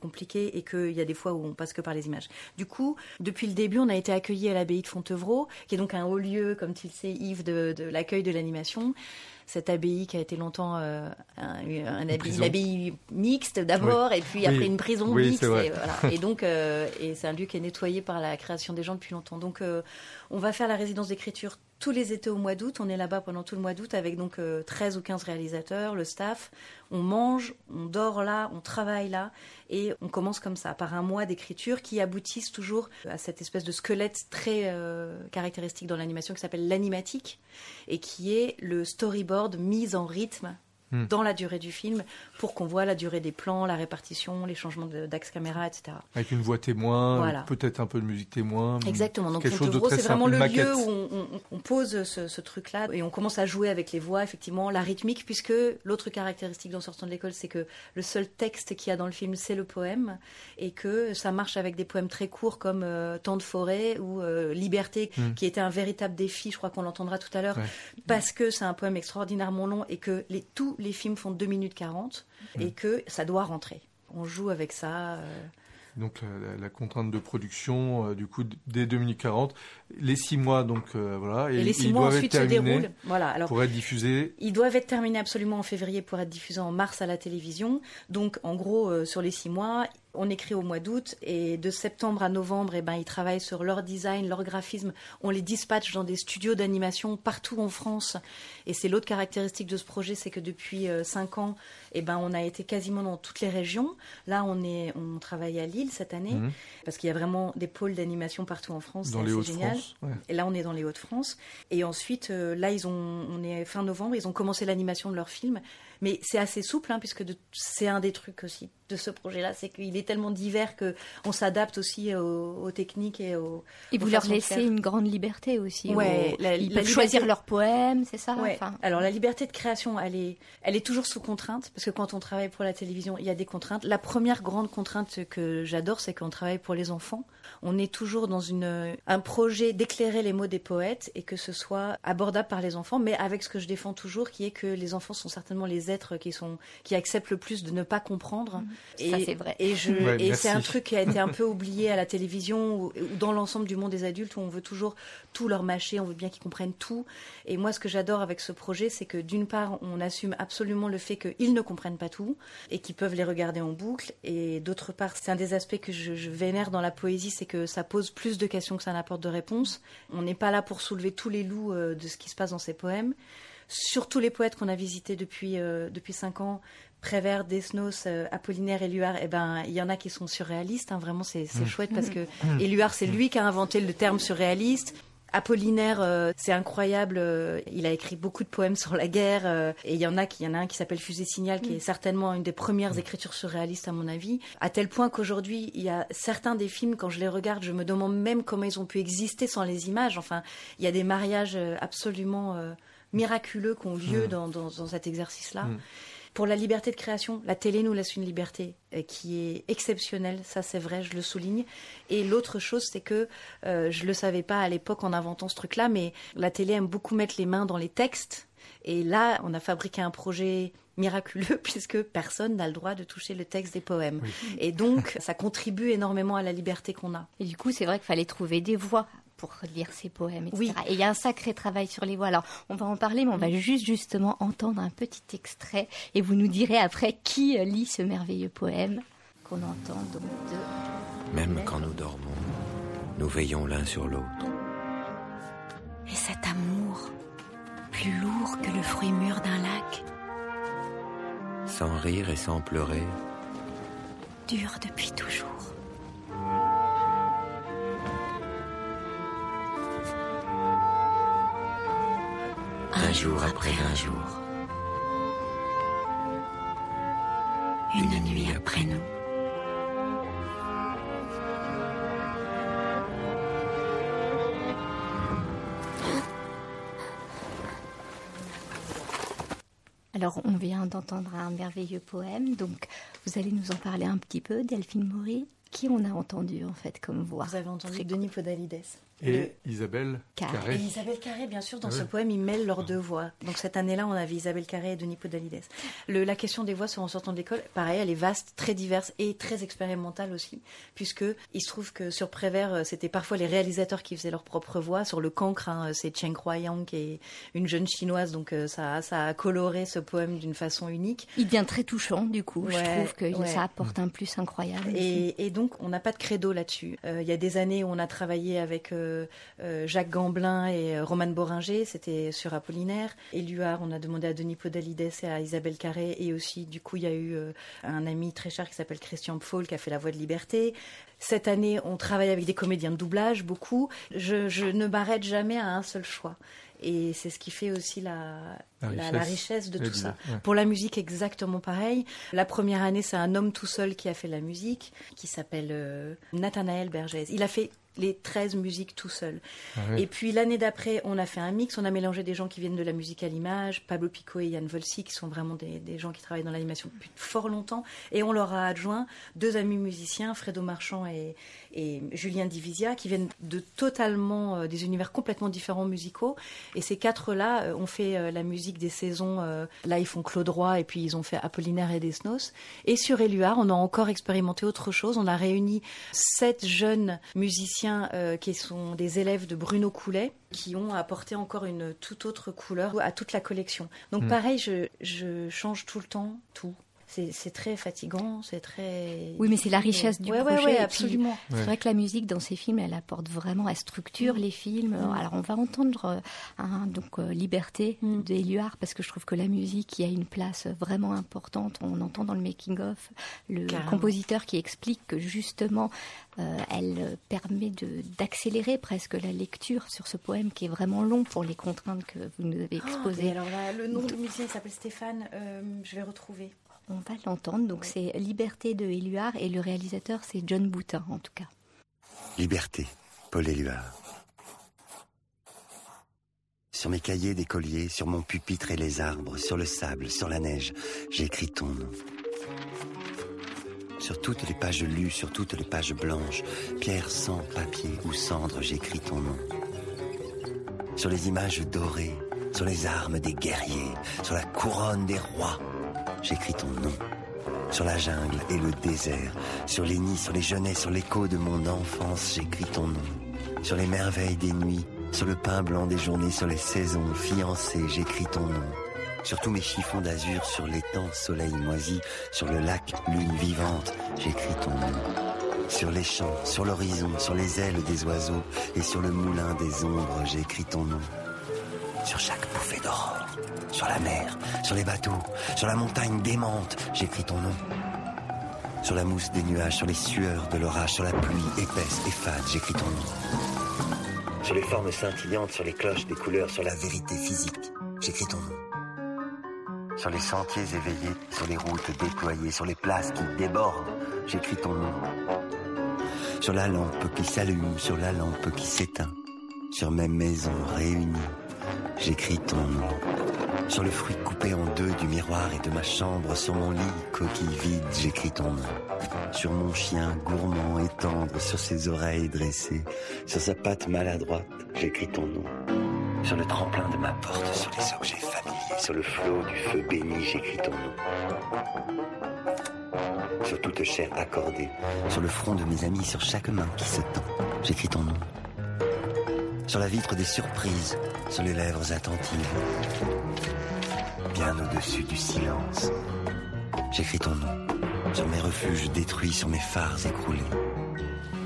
compliqué et qu'il y a des fois où on passe que par les images. Du coup, depuis le début, on a été accueillis à l'abbaye de Fontevraud, qui est donc un haut lieu, comme tu le sais, Yves, de l'accueil de l'animation. Cette abbaye qui a été longtemps euh, un, un abbaye, une abbaye mixte d'abord, Oui. et puis Oui. après une prison Oui, mixte. Et, voilà. Et donc, euh, et c'est un lieu qui est nettoyé par la création des gens depuis longtemps. Donc, euh, on va faire la résidence d'écriture tous les étés au mois d'août. On est là-bas pendant tout le mois d'août avec donc euh, 13 ou 15 réalisateurs, le staff. On mange, on dort là, on travaille là. Et on commence comme ça, par un mois d'écriture qui aboutissent toujours à cette espèce de squelette très euh, caractéristique dans l'animation qui s'appelle l'animatique et qui est le storyboard mis en rythme Hmm. dans la durée du film pour qu'on voit la durée des plans, la répartition, les changements d'axe caméra, etc. Avec une voix témoin, Voilà. peut-être un peu de musique témoin. Exactement. Donc quelque chose de c'est vraiment le lieu où on, on- on pose ce, ce truc-là et on commence à jouer avec les voix, effectivement, la rythmique, puisque l'autre caractéristique d'en sortant de l'école, c'est que le seul texte qu'il y a dans le film, c'est le poème, et que ça marche avec des poèmes très courts comme euh, Temps de forêt ou euh, Liberté, Mm. qui était un véritable défi, je crois qu'on l'entendra tout à l'heure, Ouais. parce que c'est un poème extraordinairement long et que les, tous les films font 2 minutes 40 Mm. et que ça doit rentrer. On joue avec ça. euh, Donc la, la- la contrainte de production, euh, du coup, dès 2040, les six mois, donc euh, voilà, Et, les six ils mois ensuite se déroulent. Voilà. Alors, pour être diffusés. Ils doivent être terminés absolument en février pour être diffusés en mars à la télévision. Donc, en gros, euh, sur les six mois, on écrit au mois d'août et de septembre à novembre, eh ben, ils travaillent sur leur design, leur graphisme. On les dispatche dans des studios d'animation partout en France. Et c'est l'autre caractéristique de ce projet, c'est que depuis euh, cinq ans, eh ben, on a été quasiment dans toutes les régions. Là, on est, on travaille à Lille cette année Mhm. parce qu'il y a vraiment des pôles d'animation partout en France. Dans les. Hauts-de-France, ouais. Et là, on est dans les Hauts-de-France. Et ensuite, euh, là, ils ont, on est fin novembre, ils ont commencé l'animation de leur film. Mais c'est assez souple, hein, puisque c'est un des trucs aussi de ce projet-là, c'est qu'il est tellement divers que on s'adapte aussi aux, aux techniques et aux. Et aux vous leur laissez une grande liberté aussi. Ouais, aux- la- Ils la peuvent liberté- choisir leurs poèmes, c'est ça Ouais. Enfin, Alors la liberté de création, elle est, elle est toujours sous contrainte parce que quand on travaille pour la télévision, il y a des contraintes. La première grande contrainte que j'adore, c'est qu'on travaille pour les enfants. On est toujours dans une, un projet d'éclairer les mots des poètes et que ce soit abordable par les enfants, mais avec ce que je défends toujours, qui est que les enfants sont certainement les êtres qui sont, qui acceptent le plus de ne pas comprendre. Ça, c'est vrai. Et je, [laughs] Ouais, et merci. c'est un truc qui a été un peu oublié à la télévision ou, ou dans l'ensemble du monde des adultes où on veut toujours tout leur mâcher, on veut bien qu'ils comprennent tout. Et moi, ce que j'adore avec ce projet, c'est que d'une part, on assume absolument le fait qu'ils ne comprennent pas tout et qu'ils peuvent les regarder en boucle. Et d'autre part, c'est un des aspects que je, je vénère dans la poésie, c'est que ça pose plus de questions que ça n'apporte de réponses. On n'est pas là pour soulever tous les loups euh, de ce qui se passe dans ces poèmes. Surtout les poètes qu'on a visités depuis, euh, depuis cinq ans, Prévert, Desnos, euh, Apollinaire, Éluard, eh ben, il y en a qui sont surréalistes. hein, vraiment, c'est c'est Mm. chouette parce que Mm. Éluard, c'est lui qui a inventé le terme surréaliste. Apollinaire, euh, c'est incroyable. euh, il a écrit beaucoup de poèmes sur la guerre. euh, et il y en a qui, il y en a un qui s'appelle Fusée Signal, qui est certainement une des premières écritures surréalistes à mon avis. À tel point qu'aujourd'hui, il y a certains des films, quand je les regarde, je me demande même comment ils ont pu exister sans les images. Enfin, il y a des mariages absolument euh, miraculeux qui ont lieu Mm. dans, dans, dans cet exercice-là. Mm. Pour la liberté de création, la télé nous laisse une liberté euh, qui est exceptionnelle, ça c'est vrai, je le souligne. Et l'autre chose, c'est que euh, je le savais pas à l'époque en inventant ce truc-là, mais la télé aime beaucoup mettre les mains dans les textes. Et là, on a fabriqué un projet miraculeux [laughs] puisque personne n'a le droit de toucher le texte des poèmes. Et donc, ça contribue énormément à la liberté qu'on a. Et du coup, c'est vrai qu'il fallait trouver des voix pour lire ces poèmes, etc. Oui. Et il y a un sacré travail sur les voix. Alors, on va en parler, mais on va juste justement entendre un petit extrait et vous nous direz après qui euh, lit ce merveilleux poème qu'on entend donc de... Même quand nous dormons, nous veillons l'un sur l'autre. Et cet amour, plus lourd que le fruit mûr d'un lac, Sans rire et sans pleurer, dure depuis toujours. Un jour après un jour. Une nuit après nous. Alors, on vient d'entendre un merveilleux poème, donc vous allez nous en parler un petit peu, Delphine Maury. Qui on a entendu en fait comme voix Vous avez entendu Denis Podalides. Et Isabelle Carré. Et Isabelle Carré, bien sûr, dans Ah ce poème, il mêle leurs deux voix. Donc cette année-là, on avait Isabelle Carré et Denis Podalides. Le, la question des voix sur En sortant de l'école, pareil, elle est vaste, très diverse et très expérimentale aussi, puisque il se trouve que sur Prévert, euh, c'était parfois les réalisateurs qui faisaient leur propre voix. Sur le cancre, hein, c'est Chen Croyang qui est une jeune chinoise, donc euh, ça, ça a coloré ce poème d'une façon unique. Il devient très touchant, du coup. Je trouve que ouais. ça apporte un plus incroyable. Et, et donc, on n'a pas de credo là-dessus. Euh, Il y a des années où on a travaillé avec euh, euh, Jacques Gamblin et euh, Romane Boringer, c'était sur Apollinaire. Éluard, on a demandé à Denis Podalides et à Isabelle Carré. Et aussi, du coup, il y a eu euh, un ami très cher qui s'appelle Christian Pfaul qui a fait La Voix de Liberté. Cette année, on travaille avec des comédiens de doublage, beaucoup. Je, je ne m'arrête jamais à un seul choix. Et c'est ce qui fait aussi la, La la- la richesse de tout ça. ouais. Pour la musique, exactement pareil. La première année, c'est un homme tout seul qui a fait la musique, qui s'appelle euh, Nathanaël Bergès. Il a fait les 13 musiques tout seul. Ah. Et puis l'année d'après, on a fait un mix, on a mélangé des gens qui viennent de la musique à l'image, Pablo Pico et Yann Volsi, qui sont vraiment des, des gens qui travaillent dans l'animation depuis fort longtemps, et on leur a adjoint deux amis musiciens, Fredo Marchand et, et Julien Divisia, qui viennent de totalement euh, des univers complètement différents musicaux. Et ces quatre-là euh, ont fait euh, la musique des saisons. là, ils font Claude Roy, et puis ils ont fait Apollinaire et Desnos. Et sur Éluard, on a encore expérimenté autre chose. On a réuni sept jeunes musiciens euh, qui sont des élèves de Bruno Coulet, qui ont apporté encore une toute autre couleur à toute la collection. Donc Mm. pareil, je, je change tout le temps tout. C'est très fatigant, c'est très... Oui, mais c'est la richesse du ouais, projet. Ouais, ouais, absolument. C'est vrai que la musique dans ces films, elle apporte vraiment, elle structure les films. Mm. Alors on va entendre euh, donc euh, Liberté Mm. d'Éluard parce que je trouve que la musique y a une place vraiment importante. On entend dans le making of le Carrément. compositeur qui explique que justement, euh, elle permet d'accélérer presque la lecture sur ce poème qui est vraiment long pour les contraintes que vous nous avez Oh, exposées. et alors là, le nom du musicien, s'appelle Stéphane, euh, je vais retrouver. On va l'entendre. Donc c'est Liberté de Éluard et le réalisateur c'est John Boutin en tout cas. Liberté, Paul Éluard. Sur mes cahiers d'écolier, sur mon pupitre et les arbres, sur le sable, sur la neige, j'écris ton nom. Sur toutes les pages lues, sur toutes les pages blanches, pierre sans papier ou cendre, j'écris ton nom. Sur les images dorées, sur les armes des guerriers, sur la couronne des rois, j'écris ton nom. Sur la jungle et le désert, sur les nids, sur les genêts, sur l'écho de mon enfance, j'écris ton nom. Sur les merveilles des nuits, sur le pain blanc des journées, sur les saisons fiancées, j'écris ton nom. Sur tous mes chiffons d'azur, sur l'étang soleil moisi, sur le lac lune vivante, j'écris ton nom. Sur les champs, sur l'horizon, sur les ailes des oiseaux et sur le moulin des ombres, j'écris ton nom. Sur chaque bouffée d'aurore, sur la mer, sur les bateaux, sur la montagne démente, j'écris ton nom. Sur la mousse des nuages, sur les sueurs de l'orage, sur la pluie épaisse et fade, j'écris ton nom. Sur les formes scintillantes, sur les cloches des couleurs, sur la vérité physique, j'écris ton nom. Sur les sentiers éveillés, sur les routes déployées, sur les places qui débordent, j'écris ton nom. Sur la lampe qui s'allume, sur la lampe qui s'éteint, sur mes maisons réunies, j'écris ton nom. Sur le fruit coupé en deux du miroir et de ma chambre, sur mon lit, coquille vide, j'écris ton nom. Sur mon chien gourmand et tendre, sur ses oreilles dressées, sur sa patte maladroite, j'écris ton nom. Sur le tremplin de ma porte, sur les objets familiers, sur le flot du feu béni, j'écris ton nom. Sur toute chair accordée, sur le front de mes amis, sur chaque main qui se tend, j'écris ton nom. Sur la vitre des surprises, sur les lèvres attentives, bien au-dessus du silence, j'écris ton nom. Sur mes refuges détruits, sur mes phares écroulés,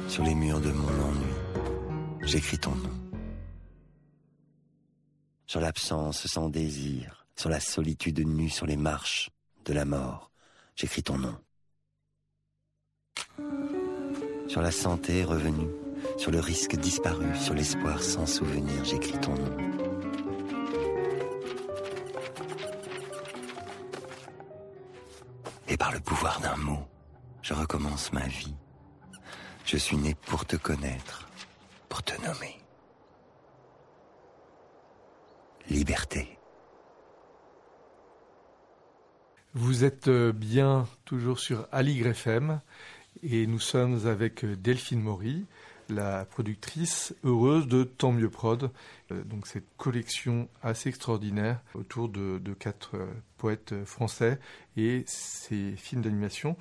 sur les murs de mon ennui, j'écris ton nom. Sur l'absence sans désir, sur la solitude nue, sur les marches de la mort, j'écris ton nom. sur la santé revenue, sur le risque disparu, sur l'espoir sans souvenir, j'écris ton nom. Et par le pouvoir d'un mot, je recommence ma vie. Je suis né pour te connaître, pour te nommer. Liberté. Vous êtes euh, bien toujours sur Aligre FM et nous sommes avec euh, Delphine Maury, la productrice heureuse de Tant mieux prod. Euh, donc cette collection assez extraordinaire autour de, de quatre poètes français et ces films d'animation.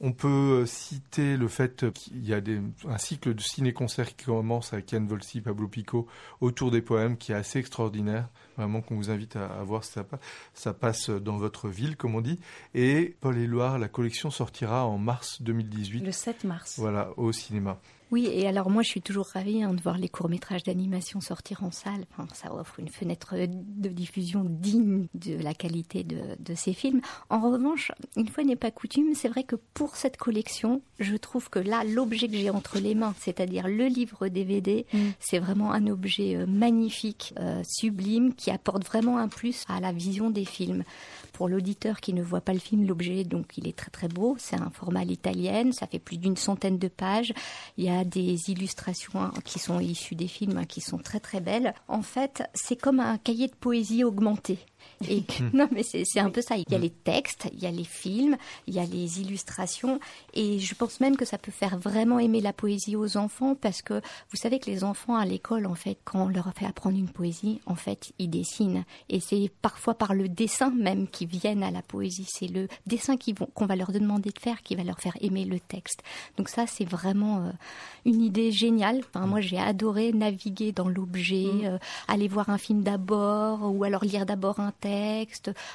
On peut citer le fait qu'il y a des, un cycle de ciné-concert qui commence avec Yann Volsi, Pablo Pico, autour des poèmes, qui est assez extraordinaire. Vraiment qu'on vous invite à, à voir ça, ça passe dans votre ville, comme on dit. Et Paul Éluard, la collection sortira en mars 2018. Le 7 mars. Voilà, au cinéma. Oui, et alors moi je suis toujours ravie hein, de voir les courts-métrages d'animation sortir en salle. Enfin, ça offre une fenêtre de diffusion digne de la qualité de, de ces films. En revanche, une fois n'est pas coutume, c'est vrai que pour cette collection, je trouve que là, l'objet que j'ai entre les mains, c'est-à-dire le livre DVD, mm. c'est vraiment un objet euh, magnifique, euh, sublime, qui apporte vraiment un plus à la vision des films. Pour l'auditeur qui ne voit pas le film, l'objet, donc il est très très beau. C'est un format l'italienne, ça fait plus d'une centaine de pages. Il y a des illustrations hein, qui sont issues des films, hein, qui sont très très belles. En fait, c'est comme un cahier de poésie augmenté. Et [laughs] non, mais c'est un peu ça. Il y a les textes, il y a les films, il y a les illustrations, et je pense même que ça peut faire vraiment aimer la poésie aux enfants parce que vous savez que les enfants à l'école, en fait, quand on leur fait apprendre une poésie, en fait, ils dessinent, et c'est parfois par le dessin même qu'ils viennent à la poésie. C'est le dessin qu'on va leur demander de faire qui va leur faire aimer le texte. Donc ça, c'est vraiment euh, une idée géniale. Enfin, moi, j'ai adoré naviguer dans l'objet, euh, aller voir un film d'abord, ou alors lire d'abord un texte,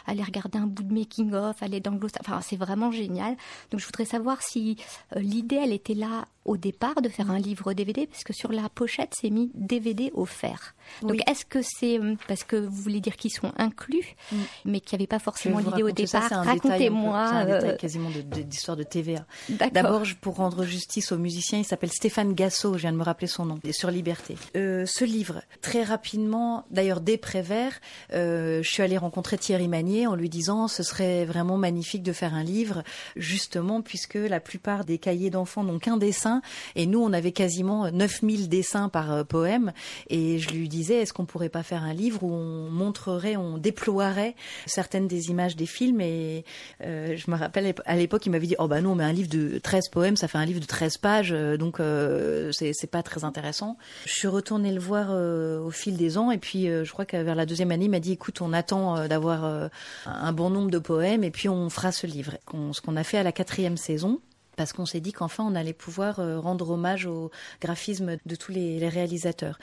aller regarder un bout de making of, aller dans le enfin c'est vraiment génial. Donc je voudrais savoir si euh, l'idée elle était là au départ de faire un livre DVD parce que sur la pochette c'est mis DVD offert. Donc est-ce que c'est euh, parce que vous voulez dire qu'ils sont inclus mm. mais qu'il n'y avait pas forcément l'idée au départ? Racontez-moi. C'est un détail euh, quasiment d'histoire de, de, TVA. D'abord pour rendre justice au musicien, il s'appelle Stéphane Gassot, je viens de me rappeler son nom, sur Liberté. Euh, ce livre, très rapidement, d'ailleurs dès Prévert, euh, je suis allée rencontrer Thierry Magnier en lui disant ce serait vraiment magnifique de faire un livre justement puisque la plupart des cahiers d'enfants n'ont qu'un dessin et nous on avait quasiment 9000 dessins par euh, poème et je lui disais est-ce qu'on pourrait pas faire un livre où on montrerait, on déploierait certaines des images des films? Et euh, je me rappelle à l'époque il m'avait dit oh bah non mais un livre de 13 poèmes ça fait un livre de 13 pages euh, donc c'est pas très intéressant. Je suis retournée le voir au fil des ans et puis je crois que vers la deuxième année il m'a dit écoute on attend d'avoir un bon nombre de poèmes et puis on fera ce livre. ce qu'on a fait à la quatrième saison parce qu'on s'est dit qu'enfin on allait pouvoir euh, rendre hommage au graphisme de tous les, réalisateurs.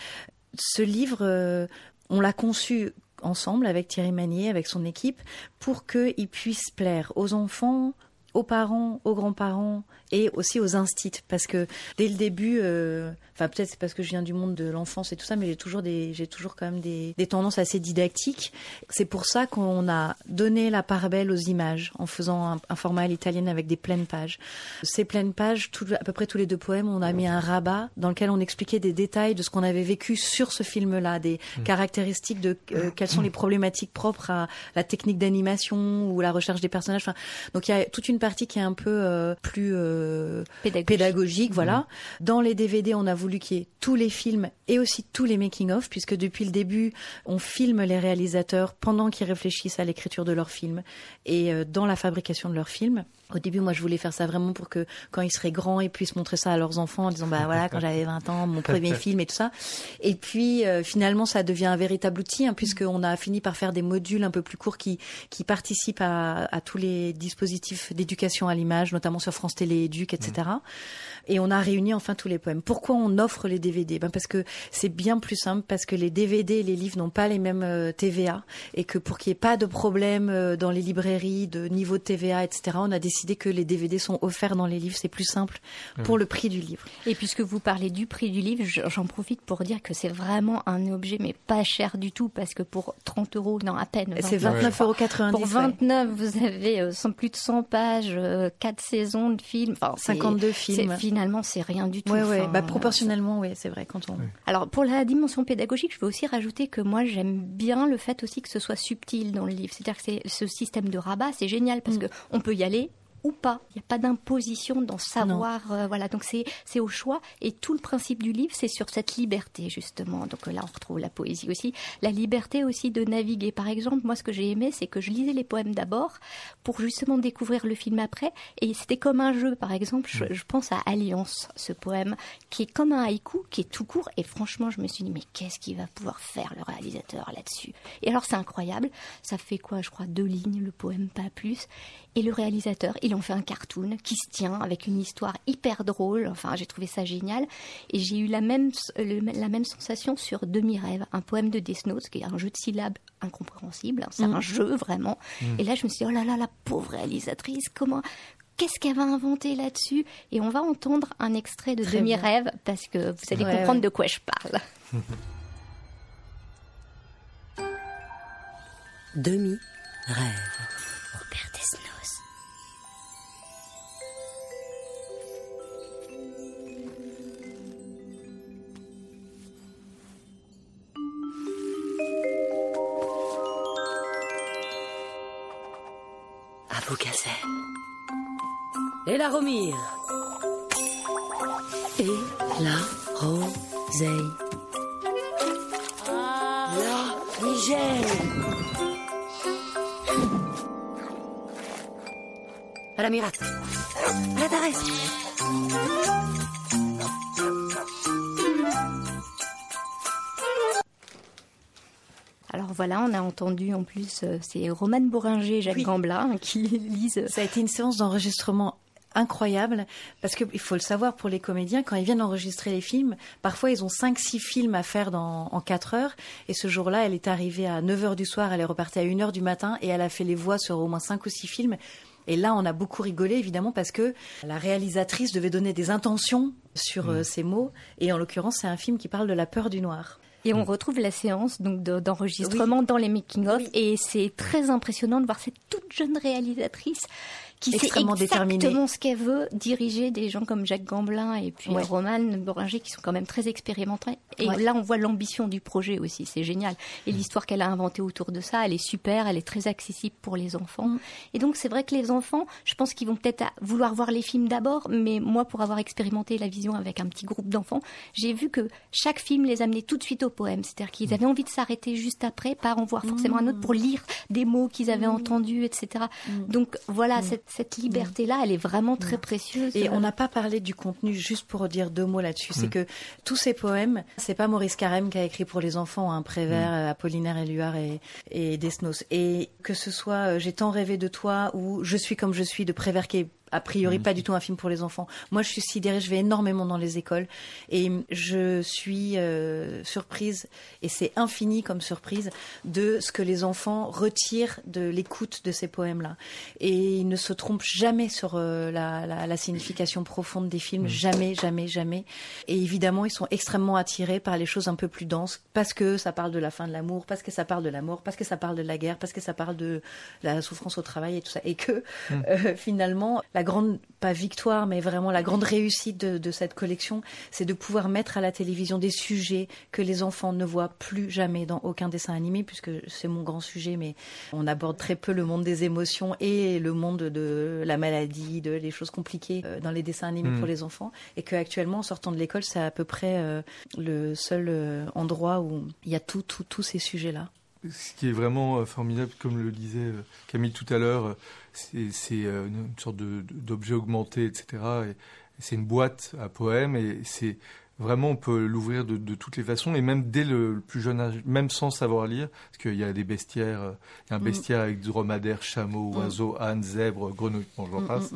Ce livre, euh, on l'a conçu ensemble avec Thierry Magnier, avec son équipe, pour qu'il puisse plaire aux enfants, aux parents, aux grands-parents et aussi aux instits parce que dès le début euh, enfin peut-être c'est parce que je viens du monde de l'enfance et tout ça mais j'ai toujours des j'ai toujours quand même des, des tendances assez didactiques. C'est pour ça qu'on a donné la part belle aux images en faisant un, un format à l'italienne avec des pleines pages. Ces pleines pages tout, à peu près tous les deux poèmes on a mis un rabat dans lequel on expliquait des détails de ce qu'on avait vécu sur ce film là des mmh. caractéristiques de euh, quelles sont les problématiques propres à la technique d'animation ou la recherche des personnages. Enfin donc il y a toute une partie qui est un peu euh, plus euh, pédagogique. pédagogique. voilà. Mmh. Dans les DVD, on a voulu qu'il y ait tous les films et aussi tous les making-of, puisque depuis le début, on filme les réalisateurs pendant qu'ils réfléchissent à l'écriture de leurs films et euh, dans la fabrication de leurs films. Au début, moi, je voulais faire ça vraiment pour que quand ils seraient grands, ils puissent montrer ça à leurs enfants en disant, bah voilà, quand j'avais 20 ans, mon premier [laughs] film et tout ça. Et puis, euh, finalement, ça devient un véritable outil, hein, puisqu'on a fini par faire des modules un peu plus courts qui, qui participent à, à tous les dispositifs d'éducation à l'image, notamment sur France Télé Éduc, etc. Mmh. Et on a réuni enfin tous les poèmes. Pourquoi on offre les DVD ben Parce que c'est bien plus simple, parce que les DVD et les livres n'ont pas les mêmes euh, TVA, et que pour qu'il n'y ait pas de problème euh, dans les librairies de niveau de TVA, etc., on a décidé que les DVD sont offerts dans les livres, c'est plus simple pour le prix du livre. Et puisque vous parlez du prix du livre, j'en profite pour dire que c'est vraiment un objet, mais pas cher du tout, parce que pour 30 euros, non, à peine. C'est 29,90 euros. Pour 29, vous avez euh, plus de 100 pages pages, 4 saisons de films. Enfin, 52 films. Finalement, c'est rien du tout. Ouais, ouais. Bah, proportionnellement, oui, c'est vrai. Quand on... Alors, pour la dimension pédagogique, je veux aussi rajouter que moi, j'aime bien le fait aussi que ce soit subtil dans le livre. C'est-à-dire que c'est ce système de rabat, c'est génial parce mm. que on peut y aller, ou pas. Il n'y a pas d'imposition dans savoir. Euh, voilà, donc c'est au choix. Et tout le principe du livre, c'est sur cette liberté justement. Donc là, on retrouve la poésie aussi, la liberté aussi de naviguer. Par exemple, moi, ce que j'ai aimé, c'est que je lisais les poèmes d'abord pour justement découvrir le film après. Et c'était comme un jeu. Par exemple, je, je, pense à Alliance, ce poème qui est comme un haïku, qui est tout court. Et franchement, je me suis dit, mais qu'est-ce qu'il va pouvoir faire le réalisateur là-dessus? Et alors, c'est incroyable. Ça fait quoi, je crois, deux lignes le poème, pas plus. Et le réalisateur, il en fait un cartoon qui se tient avec une histoire hyper drôle. Enfin, j'ai trouvé ça génial. Et j'ai eu la même, la même sensation sur Demi-rêve, un poème de Desnos, qui est un jeu de syllabes incompréhensible. C'est un mm. jeu vraiment. Mm. Et là, je me suis dit, oh là là, la pauvre réalisatrice, comment, qu'est-ce qu'elle va inventer là-dessus? Et on va entendre un extrait de Demi-rêve parce que vous allez comprendre de quoi je parle. [laughs] Demi-rêve. Et la romire. Et la roseille. La Nigel. À la mirate. La Thérèse. Voilà, on a entendu en plus, euh, c'est Romane Bourringer et Jacques Gamblin qui [laughs] lisent. Ça a été une séance d'enregistrement incroyable parce qu'il faut le savoir pour les comédiens quand ils viennent enregistrer les films parfois ils ont 5 6 films à faire dans, en 4 heures. Et ce jour-là elle est arrivée à 9 heures du soir elle est repartie à 1 heure du matin et elle a fait les voix sur au moins 5 ou 6 films. Et là on a beaucoup rigolé évidemment parce que la réalisatrice devait donner des intentions sur euh, ces mots. Et en l'occurrence c'est un film qui parle de la peur du noir et on mm. retrouve la séance donc d'enregistrement dans les making-of. Et c'est très impressionnant de voir cette toute jeune réalisatrice qui sait exactement ce qu'elle veut, diriger des gens comme Jacques Gamblin et puis Roman Boringer qui sont quand même très expérimentés. Et là, on voit l'ambition du projet aussi, c'est génial. Et l'histoire qu'elle a inventée autour de ça, elle est super, elle est très accessible pour les enfants. Mm. Et donc, c'est vrai que les enfants, je pense qu'ils vont peut-être vouloir voir les films d'abord, mais moi, pour avoir expérimenté la vision avec un petit groupe d'enfants, j'ai vu que chaque film les amenait tout de suite au poème. C'est-à-dire qu'ils mm. avaient envie de s'arrêter juste après, pas en voir forcément un autre pour lire des mots qu'ils avaient mm. entendus, etc. Donc, voilà, cette cette liberté-là, elle est vraiment très précieuse. Et on n'a pas parlé du contenu, juste pour dire deux mots là-dessus. C'est mm. que tous ces poèmes, c'est pas Maurice Carême qui a écrit pour les enfants, un Prévert, mm. Apollinaire Éluard et, et Desnos. Et que ce soit euh, J'ai tant rêvé de toi ou Je suis comme je suis de Prévert qui est a priori pas du tout un film pour les enfants. Moi, je suis sidérée, je vais énormément dans les écoles et je suis euh, surprise, et c'est infini comme surprise, de ce que les enfants retirent de l'écoute de ces poèmes-là. Et ils ne se trompent jamais sur euh, la, la, la, signification profonde des films, jamais, jamais, jamais. Et évidemment, ils sont extrêmement attirés par les choses un peu plus denses, parce que ça parle de la fin de l'amour, parce que ça parle de la mort, parce que ça parle de la guerre, parce que ça parle de la souffrance au travail et tout ça. Et que mm. euh, finalement, la grande, pas victoire, mais vraiment la grande réussite de, cette collection, c'est de pouvoir mettre à la télévision des sujets que les enfants ne voient plus jamais dans aucun dessin animé, puisque c'est mon grand sujet, mais on aborde très peu le monde des émotions et le monde de la maladie, de les choses compliquées euh, dans les dessins animés pour hmm. les enfants, et qu'actuellement, en sortant de l'école, c'est à peu près euh, le seul euh, endroit où il y a tout, tout, tous ces sujets-là. Ce qui est vraiment formidable, comme le disait Camille tout à l'heure, c'est euh, une sorte d'objet augmenté, etc. C'est une boîte à poèmes et c'est vraiment on peut l'ouvrir de, toutes les façons et même dès le, plus jeune âge, même sans savoir lire, parce qu'il y a des bestiaires, euh, il y a un mm. bestiaire avec dromadaires, chameaux, mm. oiseaux, ânes, zèbres, grenouilles, bon, j'en mm, passe.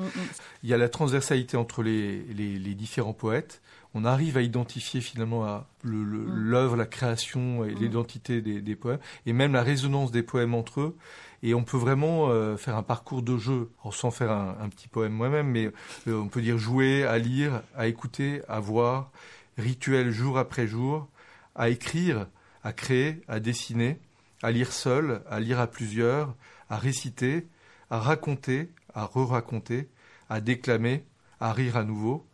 Il y a la transversalité entre les, les, différents poètes. On arrive à identifier finalement l'œuvre, la création et l'identité des, des, poèmes, et même la résonance des poèmes entre eux. Et on peut vraiment euh, faire un parcours de jeu, sans faire un, petit poème moi-même, mais euh, on peut dire jouer, à lire, à écouter, à voir, rituel jour après jour, à écrire, à créer, à dessiner, à lire seul, à lire à plusieurs, à réciter, à raconter, à re-raconter, à déclamer, à rire à nouveau,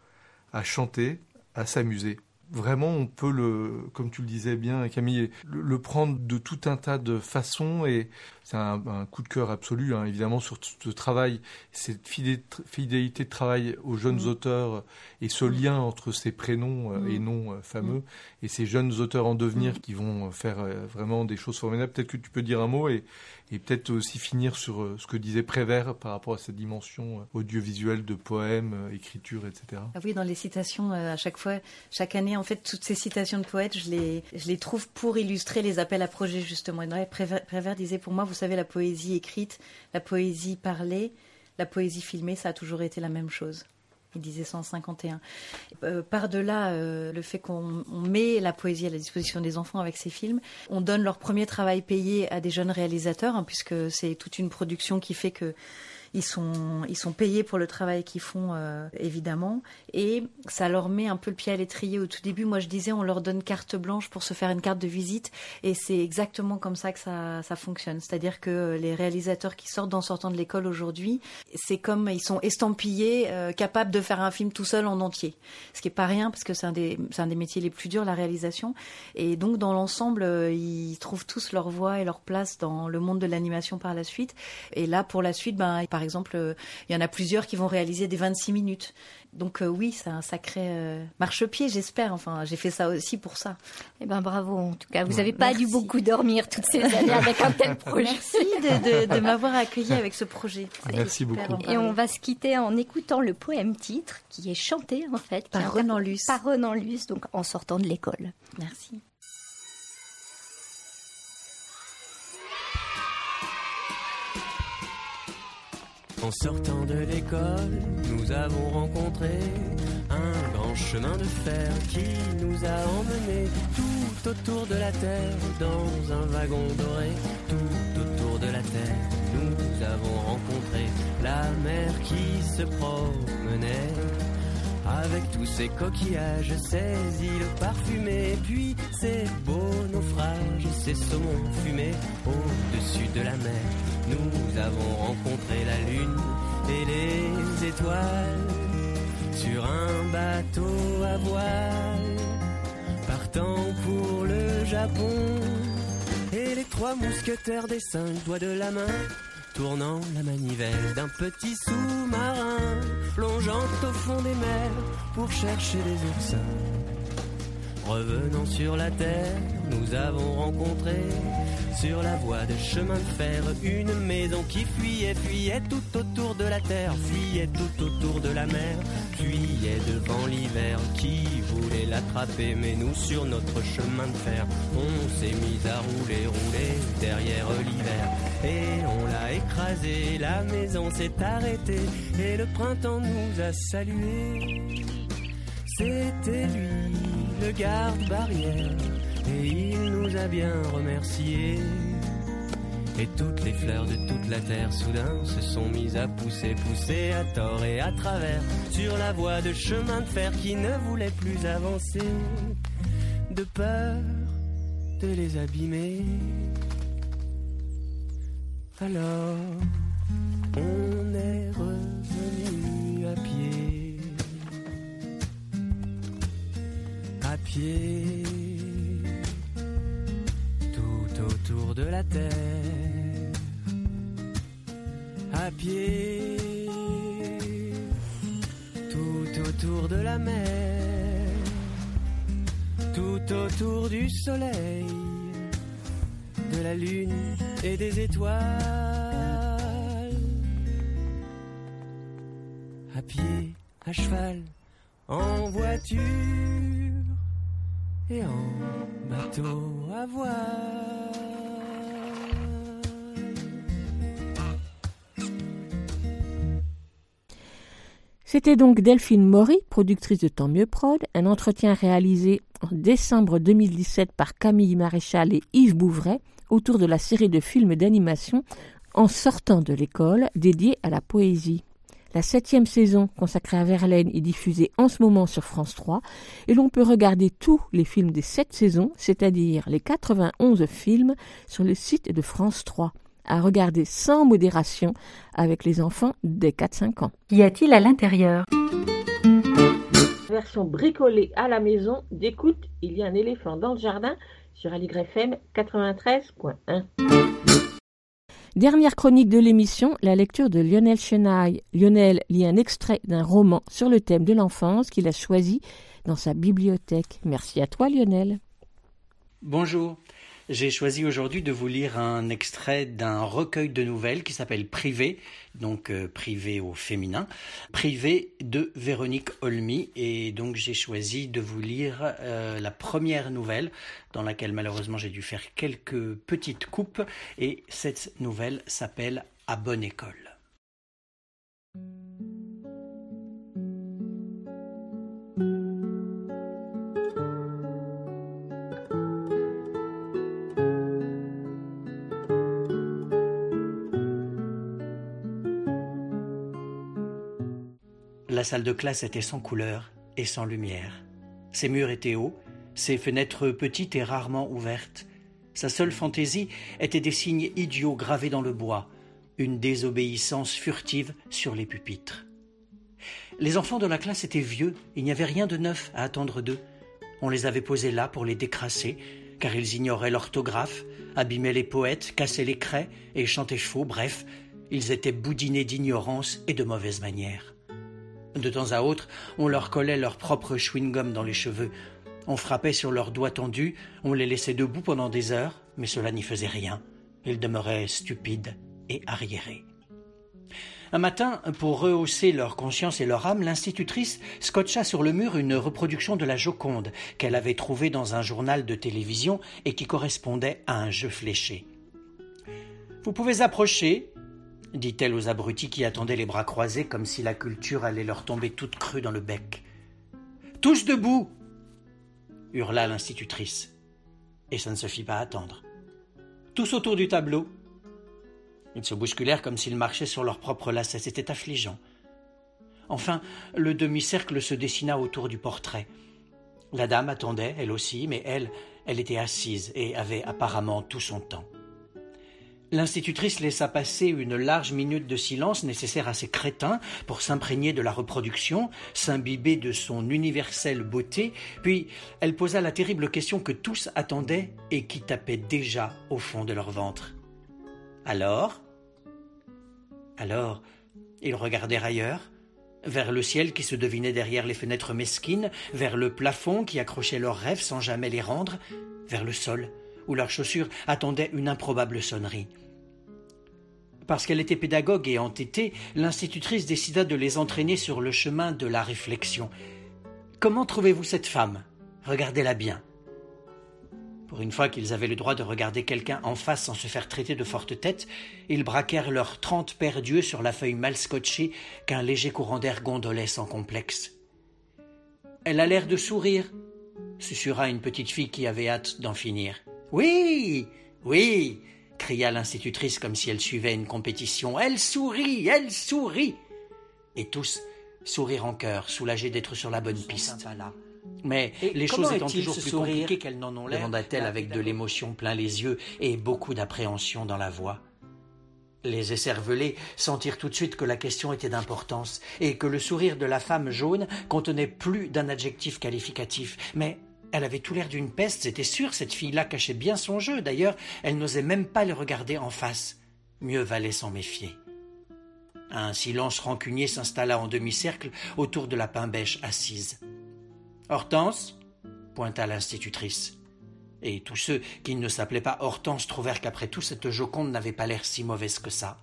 à chanter, à s'amuser vraiment, on peut le, comme tu le disais bien, Camille, le, prendre de tout un tas de façons et c'est un, coup de cœur absolu, hein, évidemment, sur ce travail, cette fidélité de travail aux jeunes mmh. auteurs et ce mmh. lien entre ces prénoms euh, et mmh. noms euh, fameux et ces jeunes auteurs en devenir qui vont faire euh, vraiment des choses formidables. Peut-être que tu peux dire un mot et, et peut-être aussi finir sur ce que disait Prévert par rapport à cette dimension audiovisuelle de poèmes, écriture, etc. Ah oui, dans les citations, à chaque fois, chaque année, en fait, toutes ces citations de poètes, je les, je les trouve pour illustrer les appels à projets, justement. Et Prévert, disait, pour moi, vous savez, la poésie écrite, la poésie parlée, la poésie filmée, ça a toujours été la même chose. Il disait 151. Euh, Par-delà euh, le fait qu'on met la poésie à la disposition des enfants avec ces films, on donne leur premier travail payé à des jeunes réalisateurs, hein, puisque c'est toute une production qui fait que ils sont, ils sont payés pour le travail qu'ils font, euh, évidemment. Et ça leur met un peu le pied à l'étrier au tout début. Moi, je disais, on leur donne carte blanche pour se faire une carte de visite. Et c'est exactement comme ça que ça, ça fonctionne. C'est-à-dire que les réalisateurs qui sortent en sortant de l'école aujourd'hui, c'est comme ils sont estampillés, euh, capables de faire un film tout seul en entier. Ce qui est pas rien, parce que c'est un des, c'est un des métiers les plus durs, la réalisation. Et donc, dans l'ensemble, euh, ils trouvent tous leur voie et leur place dans le monde de l'animation par la suite. Et là, pour la suite, ben, exemple, euh, il y en a plusieurs qui vont réaliser des 26 minutes. Donc euh, oui, c'est un sacré euh, marchepied, j'espère. Enfin, j'ai fait ça aussi pour ça. Eh ben bravo. En tout cas, vous n'avez pas dû beaucoup dormir toutes ces années [laughs] avec un tel projet. Merci de, m'avoir accueilli avec ce projet. Merci beaucoup. Et on va se quitter en écoutant le poème titre qui est chanté en fait par Renan Luce. Par Renan Luce, donc en sortant de l'école. Merci. En sortant de l'école, nous avons rencontré un grand chemin de fer qui nous a emmenés tout autour de la terre dans un wagon doré. Tout autour de la terre, nous avons rencontré la mer qui se promenait. Avec tous ces coquillages, ces îles parfumées, puis ces beaux naufrages, ces saumons fumés au-dessus de la mer nous avons rencontré la lune et les étoiles sur un bateau à voile, partant pour le Japon. Et les trois mousquetaires des cinq doigts de la main, tournant la manivelle d'un petit sous-marin, plongeant au fond des mers pour chercher des oursins. Revenant sur la terre, nous avons rencontré sur la voie de chemin de fer une maison qui fuyait, fuyait tout autour de la terre, fuyait tout autour de la mer, fuyait devant l'hiver qui voulait l'attraper? Mais nous, sur notre chemin de fer, on s'est mis à rouler, rouler derrière l'hiver. Et on l'a écrasé, la maison s'est arrêtée et le printemps nous a salués. C'était lui, le garde-barrière, et il nous a bien remerciés. Et toutes les fleurs de toute la terre soudain se sont mises à pousser, pousser à tort et à travers sur la voie de chemin de fer qui ne voulait plus avancer, de peur de les abîmer. Alors, on est revenu à pied. à pied autour de la terre à pied tout autour de la mer tout autour du soleil de la lune et des étoiles à pied à cheval en voiture C'était donc Delphine Maury, productrice de Tant mieux prod, un entretien réalisé en décembre 2017 par Camille Maréchal et Yves Bouvray autour de la série de films d'animation En sortant de l'école dédiée à la poésie. La septième saison consacrée à Verlaine est diffusée en ce moment sur France 3 et l'on peut regarder tous les films des sept saisons, c'est-à-dire les 91 films sur le site de France 3. à regarder sans modération avec les enfants dès 4-5 ans. Qu'y a-t-il à l'intérieur? Version bricolée à la maison d'écoute, il y a un éléphant dans le jardin sur FM 93.1. Dernière chronique de l'émission, la lecture de Lionel Chenaille. Lionel lit un extrait d'un roman sur le thème de l'enfance qu'il a choisi dans sa bibliothèque. Merci à toi Lionel. Bonjour. J'ai choisi aujourd'hui de vous lire un extrait d'un recueil de nouvelles qui s'appelle Privé, donc euh, privé au féminin, Privé de Véronique Olmy. Et donc j'ai choisi de vous lire euh, la première nouvelle, dans laquelle malheureusement j'ai dû faire quelques petites coupes. Et cette nouvelle s'appelle À bonne école. La salle de classe était sans couleur et sans lumière. Ses murs étaient hauts, ses fenêtres petites et rarement ouvertes. Sa seule fantaisie était des signes idiots gravés dans le bois, une désobéissance furtive sur les pupitres. Les enfants de la classe étaient vieux, il n'y avait rien de neuf à attendre d'eux. On les avait posés là pour les décrasser, car ils ignoraient l'orthographe, abîmaient les poètes, cassaient les craies et chantaient faux, bref, ils étaient boudinés d'ignorance et de mauvaises manières. De temps à autre, on leur collait leur propre chewing-gum dans les cheveux. On frappait sur leurs doigts tendus, on les laissait debout pendant des heures, mais cela n'y faisait rien. Ils demeuraient stupides et arriérés. Un matin, pour rehausser leur conscience et leur âme, l'institutrice scotcha sur le mur une reproduction de la Joconde qu'elle avait trouvée dans un journal de télévision et qui correspondait à un jeu fléché. Vous pouvez approcher, dit-elle aux abrutis qui attendaient les bras croisés comme si la culture allait leur tomber toute crue dans le bec. Tous debout hurla l'institutrice. Et ça ne se fit pas attendre. Tous autour du tableau. Ils se bousculèrent comme s'ils marchaient sur leurs propres lacets. C'était affligeant. Enfin, le demi-cercle se dessina autour du portrait. La dame attendait, elle aussi, mais elle, elle était assise et avait apparemment tout son temps. L'institutrice laissa passer une large minute de silence nécessaire à ces crétins pour s'imprégner de la reproduction, s'imbiber de son universelle beauté, puis elle posa la terrible question que tous attendaient et qui tapait déjà au fond de leur ventre. Alors? Alors, ils regardèrent ailleurs, vers le ciel qui se devinait derrière les fenêtres mesquines, vers le plafond qui accrochait leurs rêves sans jamais les rendre, vers le sol où leurs chaussures attendaient une improbable sonnerie. Parce qu'elle était pédagogue et entêtée, l'institutrice décida de les entraîner sur le chemin de la réflexion. Comment trouvez-vous cette femme? Regardez-la bien. Pour une fois qu'ils avaient le droit de regarder quelqu'un en face sans se faire traiter de forte tête, ils braquèrent leurs trente paires d'yeux sur la feuille mal scotchée qu'un léger courant d'air gondolait sans complexe. Elle a l'air de sourire, susurra une petite fille qui avait hâte d'en finir. Oui, oui, cria l'institutrice comme si elle suivait une compétition. Elle sourit, elle sourit. Et tous sourirent en chœur, soulagés d'être sur la bonne piste. Mais les choses étant toujours plus compliquées qu'elles n'en ont l'air, demanda-t-elle avec de l'émotion plein les yeux et beaucoup d'appréhension dans la voix. Les écervelés sentirent tout de suite que la question était d'importance et que le sourire de la femme jaune contenait plus d'un adjectif qualificatif. Mais elle avait tout l'air d'une peste, c'était sûr, cette fille-là cachait bien son jeu. D'ailleurs, elle n'osait même pas le regarder en face. Mieux valait s'en méfier. Un silence rancunier s'installa en demi-cercle autour de la pain-bêche assise. Hortense pointa l'institutrice. Et tous ceux qui ne s'appelaient pas Hortense trouvèrent qu'après tout cette Joconde n'avait pas l'air si mauvaise que ça.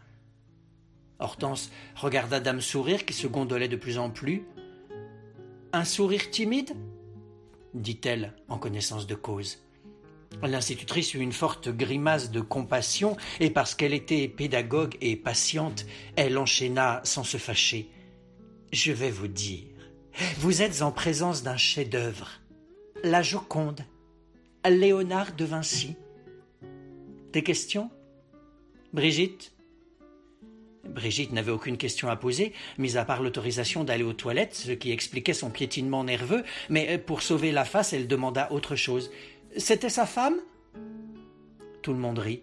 Hortense regarda Dame Sourire qui se gondolait de plus en plus. Un sourire timide? Dit-elle en connaissance de cause. L'institutrice eut une forte grimace de compassion, et parce qu'elle était pédagogue et patiente, elle enchaîna sans se fâcher. Je vais vous dire, vous êtes en présence d'un chef-d'œuvre. La Joconde, Léonard de Vinci. Des questions? Brigitte? Brigitte n'avait aucune question à poser, mis à part l'autorisation d'aller aux toilettes, ce qui expliquait son piétinement nerveux, mais euh, pour sauver la face, elle demanda autre chose. C'était sa femme? Tout le monde rit.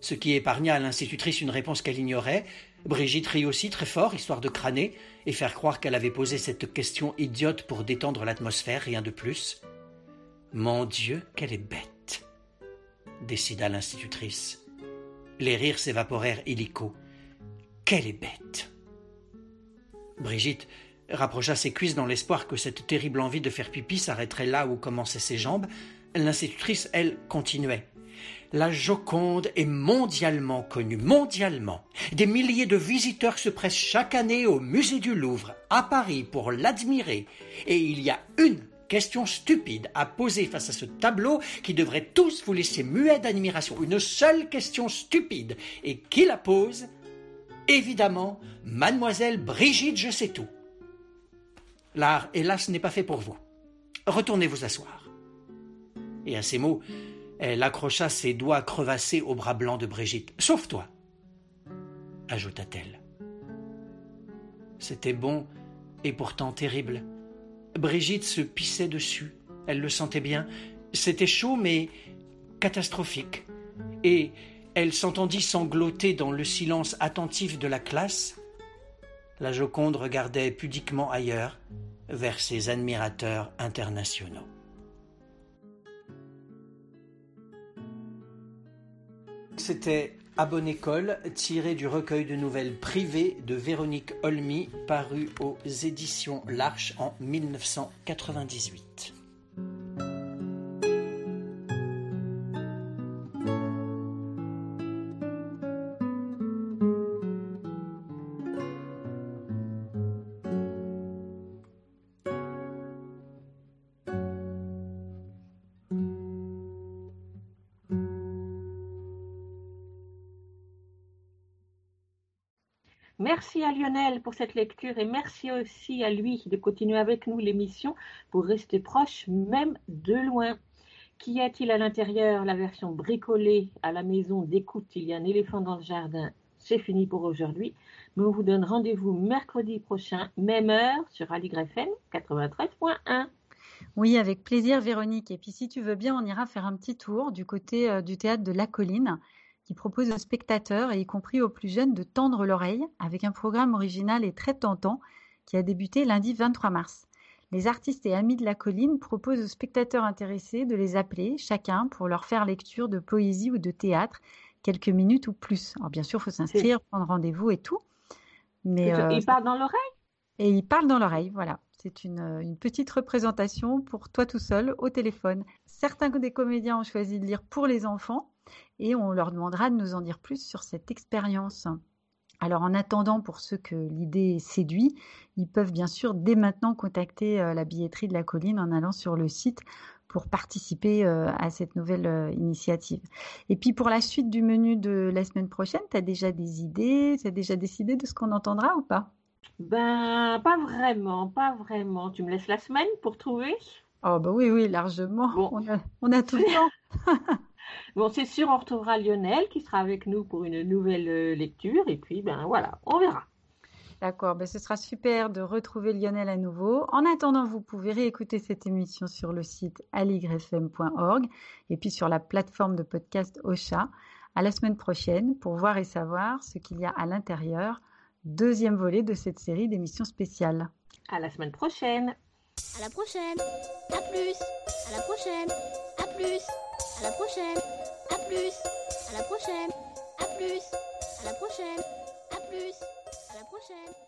ce qui épargna à l'institutrice une réponse qu'elle ignorait. Brigitte rit aussi très fort, histoire de crâner, et faire croire qu'elle avait posé cette question idiote pour détendre l'atmosphère, rien de plus. Mon Dieu, qu'elle est bête, décida l'institutrice. Les rires s'évaporèrent illico. Qu'elle est bête. Brigitte rapprocha ses cuisses dans l'espoir que cette terrible envie de faire pipi s'arrêterait là où commençaient ses jambes. L'institutrice, elle, continuait. La Joconde est mondialement connue, mondialement. Des milliers de visiteurs se pressent chaque année au musée du Louvre, à Paris, pour l'admirer. Et il y a une question stupide à poser face à ce tableau qui devrait tous vous laisser muets d'admiration. Une seule question stupide. Et qui la pose Évidemment, mademoiselle Brigitte Je sais tout. L'art, hélas, n'est pas fait pour vous. Retournez vous asseoir. Et à ces mots, elle accrocha ses doigts crevassés au bras blanc de Brigitte. Sauf toi, ajouta-t-elle. C'était bon et pourtant terrible. Brigitte se pissait dessus. Elle le sentait bien. C'était chaud, mais catastrophique. Et elle s'entendit sangloter dans le silence attentif de la classe. La Joconde regardait pudiquement ailleurs, vers ses admirateurs internationaux. C'était À bonne école, tiré du recueil de nouvelles privées de Véronique Olmy, paru aux éditions L'Arche en 1998. Merci à Lionel pour cette lecture et merci aussi à lui de continuer avec nous l'émission pour rester proche même de loin. Qu'y a-t-il à l'intérieur? La version bricolée à la maison d'écoute, il y a un éléphant dans le jardin. C'est fini pour aujourd'hui, mais on vous donne rendez-vous mercredi prochain, même heure, sur Aligre FM 93.1. Oui, avec plaisir, Véronique. Et puis, si tu veux bien, on ira faire un petit tour du côté euh, du théâtre de La Colline qui propose aux spectateurs, et y compris aux plus jeunes, de tendre l'oreille avec un programme original et très tentant qui a débuté lundi 23 mars. Les artistes et amis de la colline proposent aux spectateurs intéressés de les appeler chacun pour leur faire lecture de poésie ou de théâtre, quelques minutes ou plus. Alors bien sûr, il faut s'inscrire, prendre rendez-vous et tout. Mais euh, il parle dans l'oreille? Et il parle dans l'oreille, voilà. C'est une, une, petite représentation pour toi tout seul au téléphone. Certains des comédiens ont choisi de lire pour les enfants et on leur demandera de nous en dire plus sur cette expérience. Alors en attendant, pour ceux que l'idée séduit, ils peuvent bien sûr dès maintenant contacter la billetterie de la colline en allant sur le site pour participer à cette nouvelle initiative. Et puis pour la suite du menu de la semaine prochaine, tu as déjà des idées, tu as déjà décidé de ce qu'on entendra ou pas? Ben, pas vraiment, pas vraiment. Tu me laisses la semaine pour trouver? Oh bah oui, oui, largement. On, a, on a tout le [laughs] temps. [laughs] Bon, c'est sûr, on retrouvera Lionel qui sera avec nous pour une nouvelle euh, lecture. Et puis, ben voilà, on verra. D'accord, ben ce sera super de retrouver Lionel à nouveau. En attendant, vous pouvez réécouter cette émission sur le site aligrefm.org et puis sur la plateforme de podcast Ocha. À la semaine prochaine pour voir et savoir ce qu'il y a à l'intérieur. Deuxième volet de cette série d'émissions spéciales. À la semaine prochaine. À la prochaine. À plus. À la prochaine. À plus. À la prochaine. À plus. À la prochaine. À plus. À la prochaine. À plus. À la prochaine.